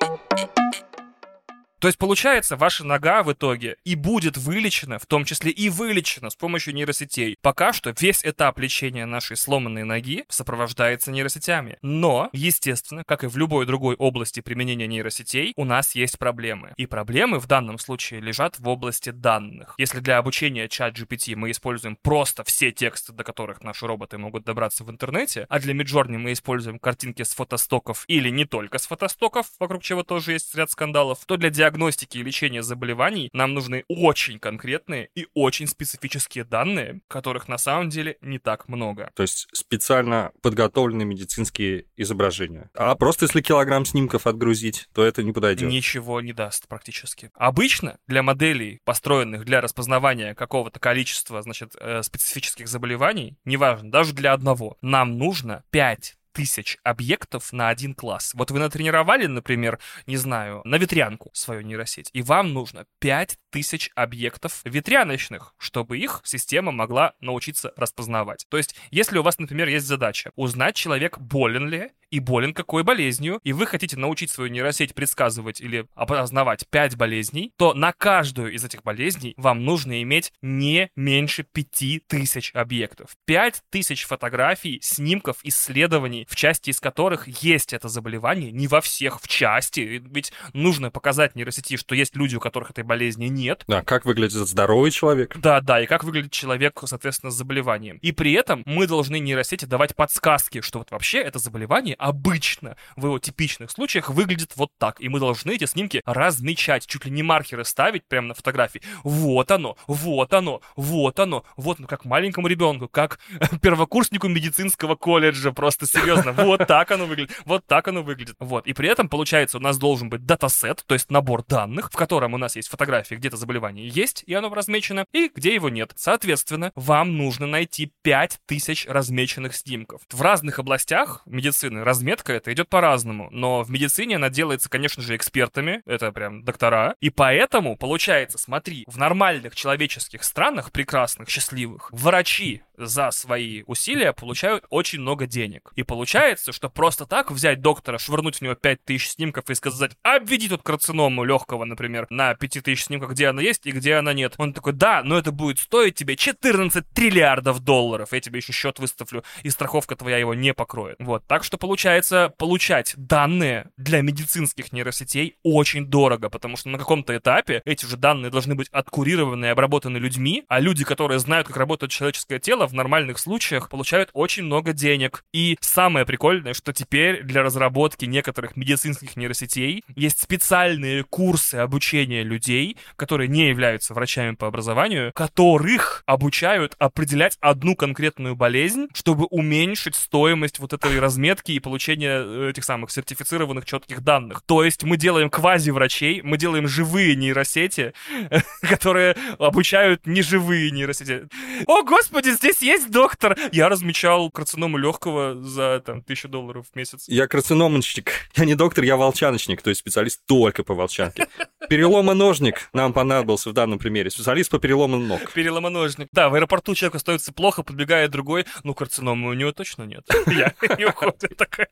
То есть, получается, ваша нога в итоге и будет вылечена, в том числе и вылечена с помощью нейросетей. Пока что весь этап лечения нашей сломанной ноги сопровождается нейросетями. Но, естественно, как и в любой другой области применения нейросетей, у нас есть проблемы. И проблемы в данном случае лежат в области данных. Если для обучения чат GPT мы используем просто все тексты, до которых наши роботы могут добраться в интернете, а для Midjourney мы используем картинки с фотостоков или не только с фотостоков, вокруг чего тоже есть ряд скандалов, то для диагностики и лечения заболеваний нам нужны очень конкретные и очень специфические данные, которых на самом деле не так много. То есть специально подготовленные медицинские изображения. А просто если килограмм снимков отгрузить, то это не подойдет. Ничего не даст практически. Обычно для моделей, построенных для распознавания какого-то количества, значит, э, специфических заболеваний, неважно, даже для одного, нам нужно 5 тысяч объектов на один класс. Вот вы натренировали, например, не знаю, на ветрянку свою нейросеть, и вам нужно 5 тысяч объектов ветряночных, чтобы их система могла научиться распознавать. То есть, если у вас, например, есть задача узнать, человек болен ли и болен какой болезнью, и вы хотите научить свою нейросеть предсказывать или опознавать 5 болезней, то на каждую из этих болезней вам нужно иметь не меньше 5000 объектов. 5000 фотографий, снимков, исследований, в части из которых есть это заболевание, не во всех в части, ведь нужно показать нейросети, что есть люди, у которых этой болезни нет, Да, как выглядит здоровый человек. да, да, и как выглядит человек, соответственно, с заболеванием. И при этом мы должны нейросети давать подсказки, что вот вообще это заболевание обычно в его типичных случаях выглядит вот так. И мы должны эти снимки размечать, чуть ли не маркеры ставить прямо на фотографии. Вот оно, вот оно, вот оно, вот, ну как маленькому ребенку, как первокурснику медицинского колледжа, просто серьезно. Вот так оно выглядит, вот так оно выглядит. Вот, и при этом, получается, у нас должен быть датасет, то есть набор данных, в котором у нас есть фотографии, где-то заболевание есть, и оно размечено, и где его нет. Соответственно, вам нужно найти 5000 размеченных снимков. В разных областях медицины разметка это идет по-разному, но в медицине она делается, конечно же, экспертами, это прям доктора, и поэтому, получается, смотри, в нормальных человеческих странах, прекрасных, счастливых, врачи за свои усилия получают очень много денег. И получается, что просто так взять доктора, швырнуть в него 5000 снимков и сказать, обведи тут карциному легкого, например, на 5000 снимках, где она есть и где она нет. Он такой, да, но это будет стоить тебе 14 триллиардов долларов. Я тебе еще счет выставлю, и страховка твоя его не покроет. Вот, так что получается, получать данные для медицинских нейросетей очень дорого, потому что на каком-то этапе эти же данные должны быть откурированы и обработаны людьми, а люди, которые знают, как работает человеческое тело, в нормальных случаях получают очень много денег. И самое прикольное, что теперь для разработки некоторых медицинских нейросетей есть специальные курсы обучения людей, которые не являются врачами по образованию, которых обучают определять одну конкретную болезнь, чтобы уменьшить стоимость вот этой разметки и получения э, этих самых сертифицированных четких данных. То есть мы делаем квази-врачей, мы делаем живые нейросети, которые обучают неживые нейросети. О, господи, здесь есть доктор! Я размечал карциному легкого за там тысячу долларов в месяц. Я карциноманщик. Я не доктор, я волчаночник, то есть специалист только по волчанке. Переломоножник нам понадобился в данном примере. Специалист по перелому ног. Переломоножник. Да, в аэропорту человек остается плохо, подбегает другой. Ну, карциномы у него точно нет. Я не уходит такая.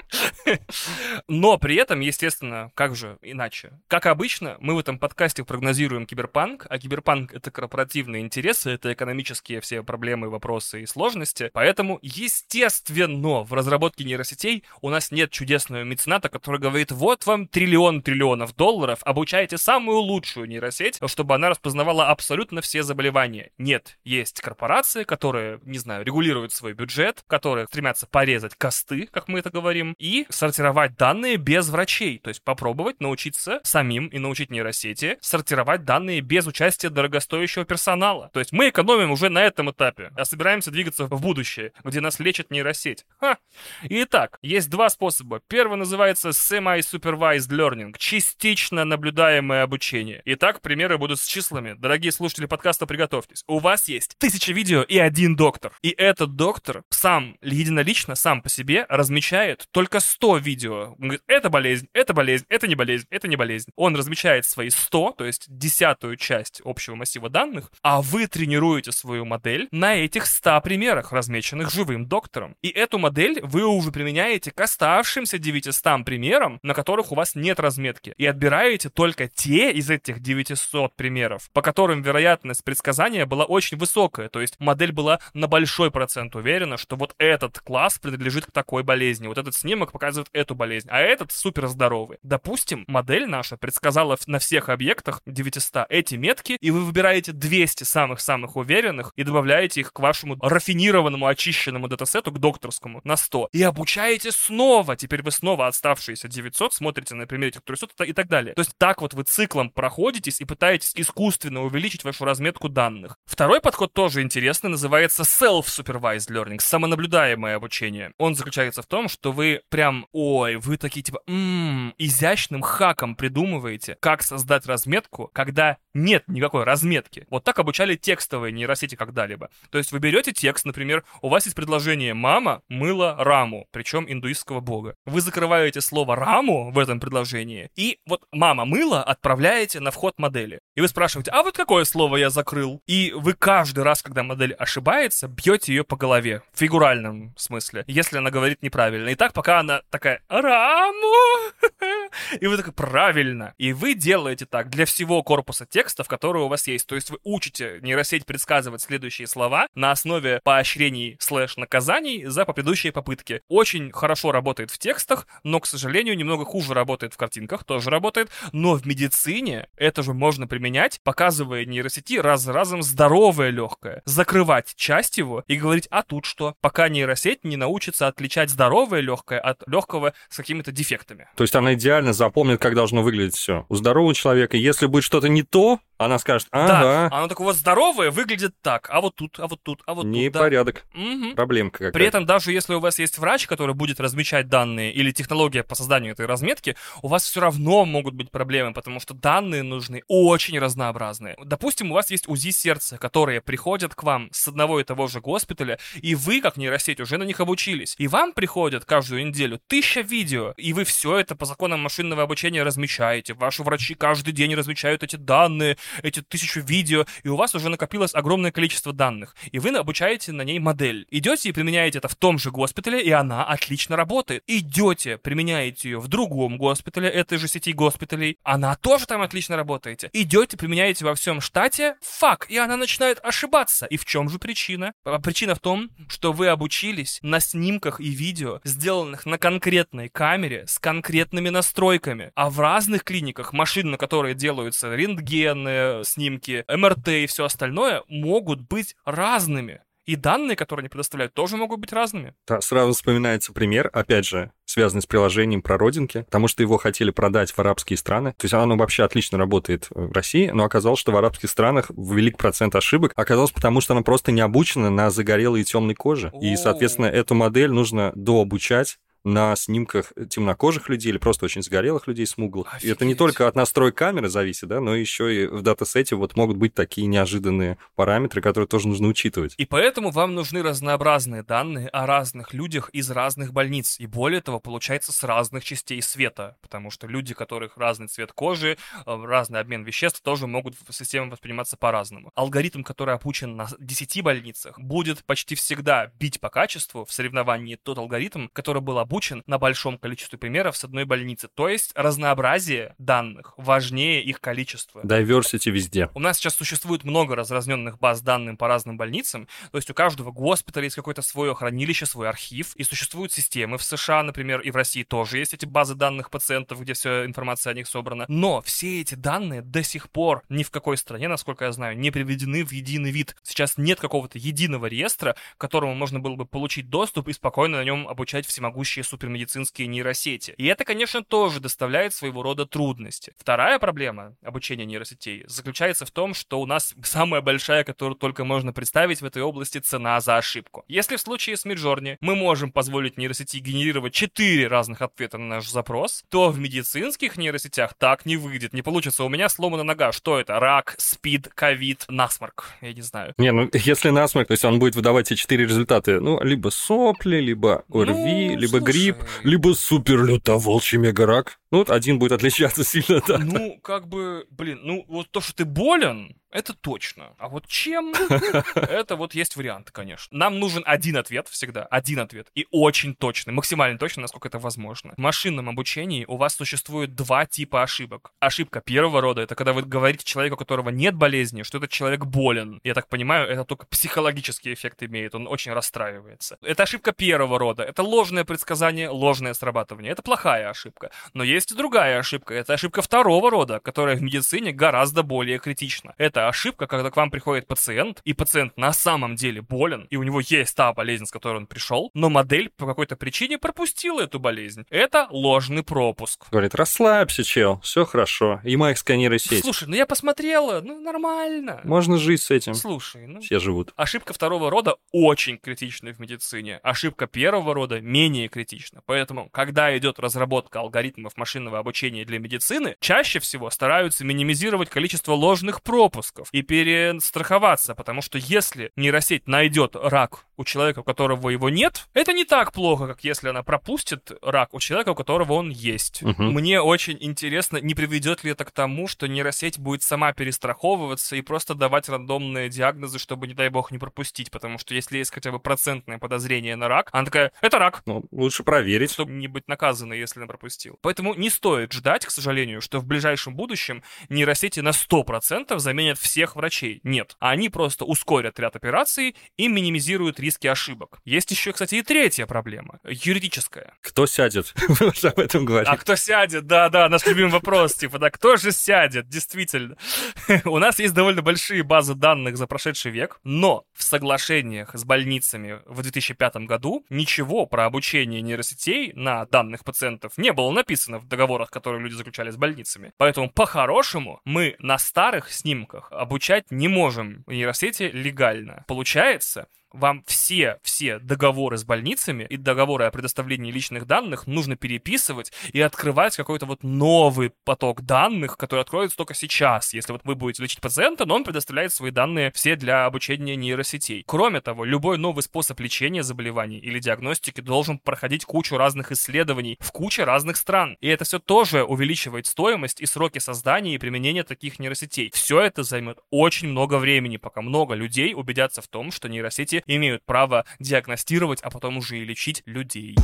Но при этом, естественно, как же иначе? Как обычно, мы в этом подкасте прогнозируем киберпанк, а киберпанк — это корпоративные интересы, это экономические все проблемы, вопросы и сложности. Поэтому, естественно, в разработке нейросетей у нас нет чудесного мецената, который говорит, вот вам триллион триллионов долларов, обучайте самую лучшую нейросеть, чтобы она распознавала абсолютно все заболевания. Нет, есть корпорации, которые, не знаю, регулируют свой бюджет, которые стремятся порезать косты, как мы это говорим, и сортировать данные без врачей. То есть попробовать научиться самим и научить нейросети сортировать данные без участия дорогостоящего персонала. То есть мы экономим уже на этом этапе, а собираемся двигаться в будущее, где нас лечит нейросеть. Ха! Итак, есть два способа. Первый называется Semi-Supervised Learning, частично наблюдаемое обучение. Итак, примеры будут с числами. Дорогие слушатели подкаста, приготовьтесь. У вас есть тысяча видео и один доктор. И этот доктор сам, единолично, сам по себе размечает только 100 видео. Он говорит, это болезнь, это болезнь, это не болезнь, это не болезнь. Он размечает свои 100, то есть десятую часть общего массива данных, а вы тренируете свою модель на этих 100 примерах, размеченных живым доктором. И эту модель вы уже применяете к оставшимся 900 примерам, на которых у вас нет разметки. И отбираете только те из этих 900 примеров, по которым вероятность предсказания была очень высокая. То есть модель была на большой процент уверена, что вот этот класс принадлежит к такой болезни. Вот этот снимок показывает эту болезнь, а этот супер здоровый. Допустим, модель наша предсказала на всех объектах 900 эти метки, и вы выбираете 200 самых-самых уверенных и добавляете их к вашему рафинированному, очищенному датасету, к докторскому, на 100. И обучаете снова. Теперь вы снова отставшиеся 900 смотрите на примере этих 300 и так далее. То есть так вот вы циклом проходитесь и пытаетесь искусственно увеличить вашу разметку данных. Второй подход тоже интересный, называется Self-Supervised Learning, самонаблюдаемое обучение. Он заключается в том, что вы прям, ой, вы такие типа, ммм, изящным хаком придумываете, как создать разметку, когда нет никакой разметки. Вот так обучали текстовые нейросети когда-либо. То есть вы берете текст, например, у вас есть предложение «мама мыла раму», причем индуистского бога. Вы закрываете слово «раму» в этом предложении, и вот «мама мыла» отправляете на вход модели. И вы спрашиваете, а вот какое слово я закрыл? И вы каждый раз, когда модель ошибается, бьете ее по голове. В фигуральном смысле. Если она говорит неправильно. И так, пока она такая «раму», и вы такой «правильно». И вы делаете так для всего корпуса текстов, которые у вас есть. То есть вы учите нейросеть предсказывать следующие слова на основе поощрений слэш наказаний за предыдущие попытки. Очень хорошо работает в текстах, но, к сожалению, немного хуже работает в картинках, тоже работает. Но в медицине это же можно применять, показывая нейросети раз за разом здоровое легкое. Закрывать часть его и говорить, а тут что? Пока нейросеть не научится отличать здоровое легкое от легкого с какими-то дефектами. То есть она идеально запомнит, как должно выглядеть все. У здорового человека, если будет что-то не то, она скажет, ага. Да, оно такое вот здоровое выглядит так, а вот тут, а вот тут, а вот Непорядок. тут. Непорядок. Угу. Проблемка какая-то. При этом даже если у вас есть врач, который будет размечать данные или технология по созданию этой разметки, у вас все равно могут быть проблемы, потому что данные нужны очень разнообразные. Допустим, у вас есть УЗИ сердца, которые приходят к вам с одного и того же госпиталя, и вы, как нейросеть, уже на них обучились. И вам приходят каждую неделю тысяча видео, и вы все это по законам машинного обучения размечаете. Ваши врачи каждый день размечают эти данные, эти тысячу видео, и у вас уже накопилось огромное количество данных, и вы обучаете на ней модель. Идете и применяете это в том же госпитале, и она отлично работает. Идете, применяете ее в другом госпитале, этой же сети госпиталей, она тоже там отлично работает. Идете, применяете во всем штате, фак, и она начинает ошибаться. И в чем же причина? А Причина в том, что вы обучились на снимках и видео, сделанных на конкретной камере с конкретными настройками. А в разных клиниках машин, на которые делаются рентгены, снимки, МРТ и все остальное, могут быть разными. И данные, которые они предоставляют, тоже могут быть разными. Да, сразу вспоминается пример, опять же, связанный с приложением про родинки, потому что его хотели продать в арабские страны. То есть оно вообще отлично работает в России, но оказалось, что в арабских странах велик процент ошибок. Оказалось, потому что она просто не обучена на загорелой и темной коже. И, соответственно, эту модель нужно дообучать на снимках темнокожих людей или просто очень сгорелых людей смуглых. И это не только от настрой камеры зависит, да, но еще и в датасете вот могут быть такие неожиданные параметры, которые тоже нужно учитывать. И поэтому вам нужны разнообразные данные о разных людях из разных больниц. И более того, получается с разных частей света. Потому что люди, у которых разный цвет кожи, э, разный обмен веществ, тоже могут в системе восприниматься по-разному. Алгоритм, который опущен на 10 больницах, будет почти всегда бить по качеству в соревновании тот алгоритм, который был обучен на большом количестве примеров с одной больницы. То есть разнообразие данных важнее их количества. Diversity везде. У нас сейчас существует много разразненных баз данных по разным больницам. То есть у каждого госпиталя есть какое-то свое хранилище, свой архив. И существуют системы в США, например, и в России тоже есть эти базы данных пациентов, где вся информация о них собрана. Но все эти данные до сих пор ни в какой стране, насколько я знаю, не приведены в единый вид. Сейчас нет какого-то единого реестра, к которому можно было бы получить доступ и спокойно на нем обучать всемогущие супермедицинские нейросети. И это, конечно, тоже доставляет своего рода трудности. Вторая проблема обучения нейросетей заключается в том, что у нас самая большая, которую только можно представить в этой области, цена за ошибку. Если в случае с Midjourney мы можем позволить нейросети генерировать 4 разных ответа на наш запрос, то в медицинских нейросетях так не выйдет. Не получится. У меня сломана нога. Что это? Рак, спид, ковид, насморк. Я не знаю. Не, ну если насморк, то есть он будет выдавать эти четыре результаты. Ну, либо сопли, либо ОРВИ, Ну, либо слушай. Грипп, либо супер лютоволчий мегарак. Ну, вот один будет отличаться сильно, да. Ну, как бы, блин, ну вот то, что ты болен, это точно. А вот чем? Это вот есть варианты, конечно. Нам нужен один ответ всегда, один ответ. И очень точный, максимально точный, насколько это возможно. В машинном обучении у вас существует два типа ошибок. Ошибка первого рода — это когда вы говорите человеку, у которого нет болезни, что этот человек болен. Я так понимаю, это только психологический эффект имеет, он очень расстраивается. Это ошибка первого рода. Это ложное предсказание, ложное срабатывание. Это плохая ошибка. Но есть и другая ошибка. Это ошибка второго рода, которая в медицине гораздо более критична. Это ошибка, когда к вам приходит пациент, и пациент на самом деле болен, и у него есть та болезнь, с которой он пришел, но модель по какой-то причине пропустила эту болезнь. Это ложный пропуск. Говорит, расслабься, чел, все хорошо. EMAX нейросеть. Слушай, ну я посмотрела, ну нормально. Можно жить с этим. Слушай, ну... Все живут. Ошибка второго рода очень критична в медицине. Ошибка первого рода менее критична. Поэтому, когда идет разработка алгоритмов машинного обучения для медицины, чаще всего стараются минимизировать количество ложных пропусков и перестраховаться, потому что если нейросеть найдет рак у человека, у которого его нет, это не так плохо, как если она пропустит рак у человека, у которого он есть. Мгм. Мне очень интересно, не приведет ли это к тому, что нейросеть будет сама перестраховываться и просто давать рандомные диагнозы, чтобы, не дай бог, не пропустить, потому что если есть хотя бы процентное подозрение на рак, она такая, это рак, Ну, лучше проверить. чтобы не быть наказанной, если она пропустил. Поэтому не стоит ждать, к сожалению, что в ближайшем будущем нейросети на 100% заменят всех врачей. Нет. Они просто ускорят ряд операций и минимизируют риски ошибок. Есть еще, кстати, и третья проблема. Юридическая. Кто сядет? Мы уже об этом говорим. А кто сядет? Да-да, наш любимый вопрос. Типа, да кто же сядет? Действительно. У нас есть довольно большие базы данных за прошедший век, но в соглашениях с больницами в 2005 году ничего про обучение нейросетей на данных пациентов не было написано в договорах, которые люди заключали с больницами. Поэтому, по-хорошему, мы на старых снимках обучать не можем нейросети легально. Получается, вам все, все договоры с больницами и договоры о предоставлении личных данных нужно переписывать и открывать какой-то вот новый поток данных, который откроется только сейчас. Если вот вы будете лечить пациента, но он предоставляет свои данные все для обучения нейросетей. Кроме того, любой новый способ лечения заболеваний или диагностики должен проходить кучу разных исследований в куче разных стран. И это все тоже увеличивает стоимость и сроки создания и применения таких нейросетей. Все это займет очень много времени, пока много людей убедятся в том, что нейросети имеют право диагностировать, а потом уже и лечить людей.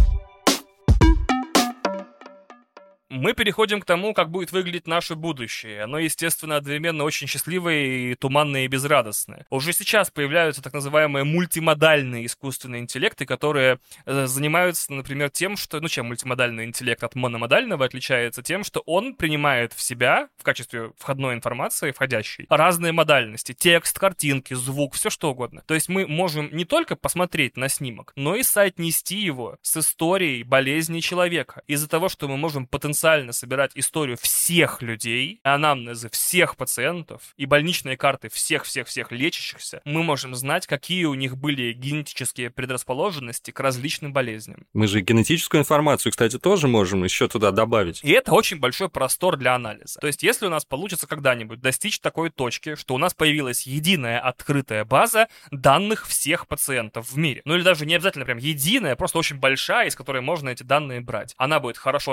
Мы переходим к тому, как будет выглядеть наше будущее. Оно, естественно, одновременно очень счастливое и туманное и безрадостное. Уже сейчас появляются так называемые мультимодальные искусственные интеллекты, которые э, занимаются, например, тем, что... Ну, чем мультимодальный интеллект от мономодального отличается? Тем, что он принимает в себя, в качестве входной информации, входящей, разные модальности. Текст, картинки, звук, все что угодно. То есть мы можем не только посмотреть на снимок, но и соотнести его с историей болезни человека. Из-за того, что мы можем потенциально потенциально собирать историю всех людей, анамнезы всех пациентов и больничные карты всех-всех-всех лечащихся, мы можем знать, какие у них были генетические предрасположенности к различным болезням. Мы же генетическую информацию, кстати, тоже можем еще туда добавить. И это очень большой простор для анализа. То есть, если у нас получится когда-нибудь достичь такой точки, что у нас появилась единая открытая база данных всех пациентов в мире, ну или даже не обязательно прям единая, просто очень большая, из которой можно эти данные брать. Она будет хорошо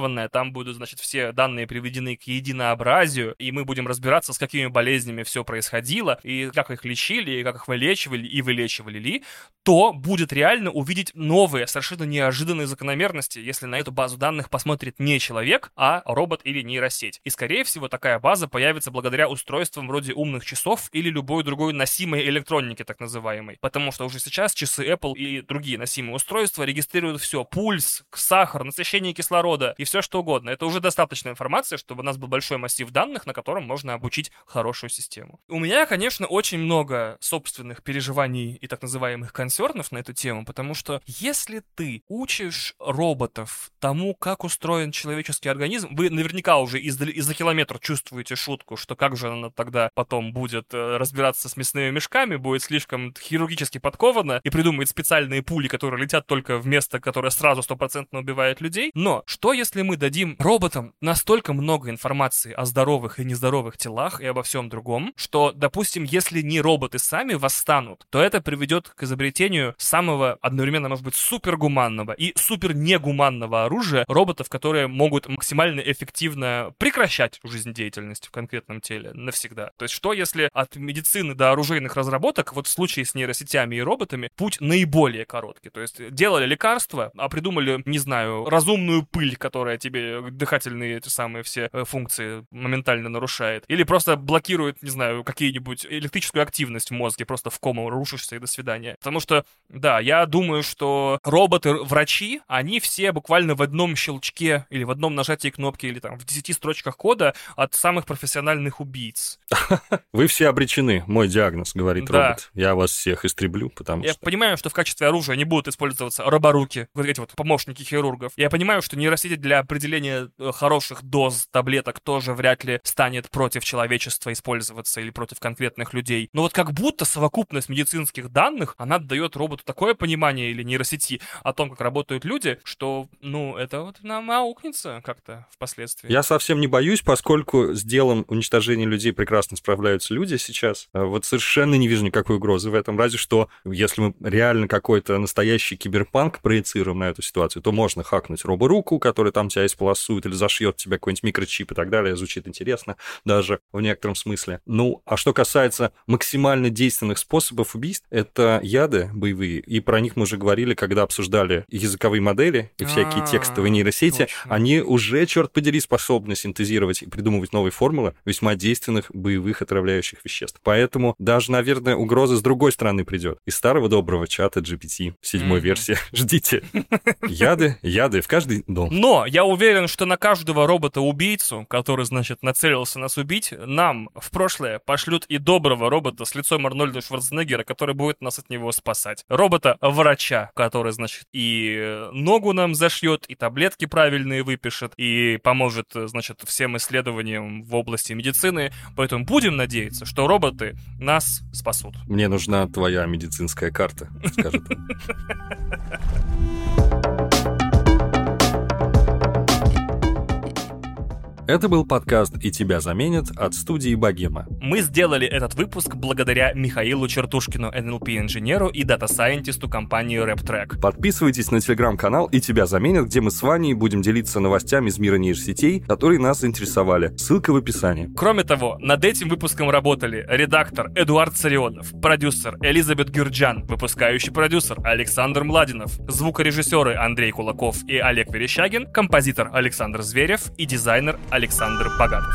структурированная, там будут, значит, все данные приведены к единообразию, и мы будем разбираться, с какими болезнями все происходило, и как их лечили, и как их вылечивали, и вылечивали ли, то будет реально увидеть новые, совершенно неожиданные закономерности, если на эту базу данных посмотрит не человек, а робот или нейросеть. И, скорее всего, такая база появится благодаря устройствам вроде умных часов или любой другой носимой электроники, так называемой. Потому что уже сейчас часы Apple и другие носимые устройства регистрируют все. Пульс, сахар, насыщение кислорода и все что угодно. Это уже достаточная информация, чтобы у нас был большой массив данных, на котором можно обучить хорошую систему. У меня, конечно, очень много собственных переживаний и так называемых консернов на эту тему, потому что если ты учишь роботов тому, как устроен человеческий организм, вы наверняка уже из-за из километра чувствуете шутку, что как же она тогда потом будет э, разбираться с мясными мешками, будет слишком хирургически подкована и придумает специальные пули, которые летят только в место, которое сразу стопроцентно убивает людей. Но что если мы дадим роботам настолько много информации о здоровых и нездоровых телах и обо всем другом, что, допустим, если не роботы сами восстанут, то это приведет к изобретению самого одновременно, может быть, супергуманного и супер негуманного оружия роботов, которые могут максимально эффективно прекращать жизнедеятельность в конкретном теле навсегда. То есть что если от медицины до оружейных разработок, вот в случае с нейросетями и роботами, путь наиболее короткий. То есть делали лекарства, а придумали, не знаю, разумную пыль, которая тебе дыхательные эти самые все э, функции моментально нарушает. Или просто блокирует, не знаю, какие-нибудь электрическую активность в мозге, просто в кому рушишься и до свидания. Потому что, да, я думаю, что роботы-врачи, они все буквально в одном щелчке или в одном нажатии кнопки или там в 10 строчках кода от самых профессиональных убийц. Вы все обречены, мой диагноз, говорит Да. робот. Я вас всех истреблю, потому Я что... понимаю, что в качестве оружия не будут использоваться роборуки, вот эти вот помощники хирургов. Я понимаю, что нейросети для определения э, хороших доз таблеток тоже вряд ли станет против человечества использоваться или против конкретных людей. Но вот как будто совокупность медицинских данных, она дает роботу такое понимание или нейросети о том, как работают люди, что, ну, это вот нам аукнется как-то впоследствии. Я совсем не боюсь, поскольку с делом уничтожения людей прекрасно справляются люди сейчас. А Вот совершенно не вижу никакой угрозы в этом. Разве что, если мы реально какой-то настоящий киберпанк проецируем на эту ситуацию, то можно хакнуть роборуку, которая там тебя исполосует или зашьет тебе какой-нибудь микрочип и так далее. Звучит интересно даже в некотором смысле. Ну, а что касается максимально действенных способов убийств, это яды боевые. И про них мы уже говорили, когда обсуждали языковые модели и всякие А, текстовые нейросети. Они уже, черт подери, способны синтезировать и придумывать новые формулы весьма действенных боевых отравляющих веществ. Поэтому даже, наверное, угроза с другой стороны придет. Из старого доброго чата GPT седьмой Мгм. версии. Ждите. Яды, яды в каждый дом. Но я уверен, что на каждого робота-убийцу, который, значит, нацелился нас убить, нам в прошлое пошлют и доброго робота с лицом Арнольда Шварценеггера, который будет нас от него спасать. Робота-врача, который, значит, и ногу нам зашьет, и таблетки правильные выпишет, и поможет, значит, всем исследованиям в области медицины. Поэтому будем надеяться, что роботы нас спасут. Мне нужна твоя медицинская карта, скажет он. Это был подкаст «И тебя заменят» от студии «Богема». Мы сделали этот выпуск благодаря Михаилу Чертушкину, NLP-инженеру и дата-сайентисту компании RepTrack. Подписывайтесь на телеграм-канал «И тебя заменят», где мы с Ваней будем делиться новостями из мира нейросетей, которые нас заинтересовали. Ссылка в описании. Кроме того, над этим выпуском работали редактор Эдуард Царионов, продюсер Элизабет Гюрджан, выпускающий продюсер Александр Младинов, звукорежиссеры Андрей Кулаков и Олег Верещагин, композитор Александр Зверев и дизайнер Александр Богатов.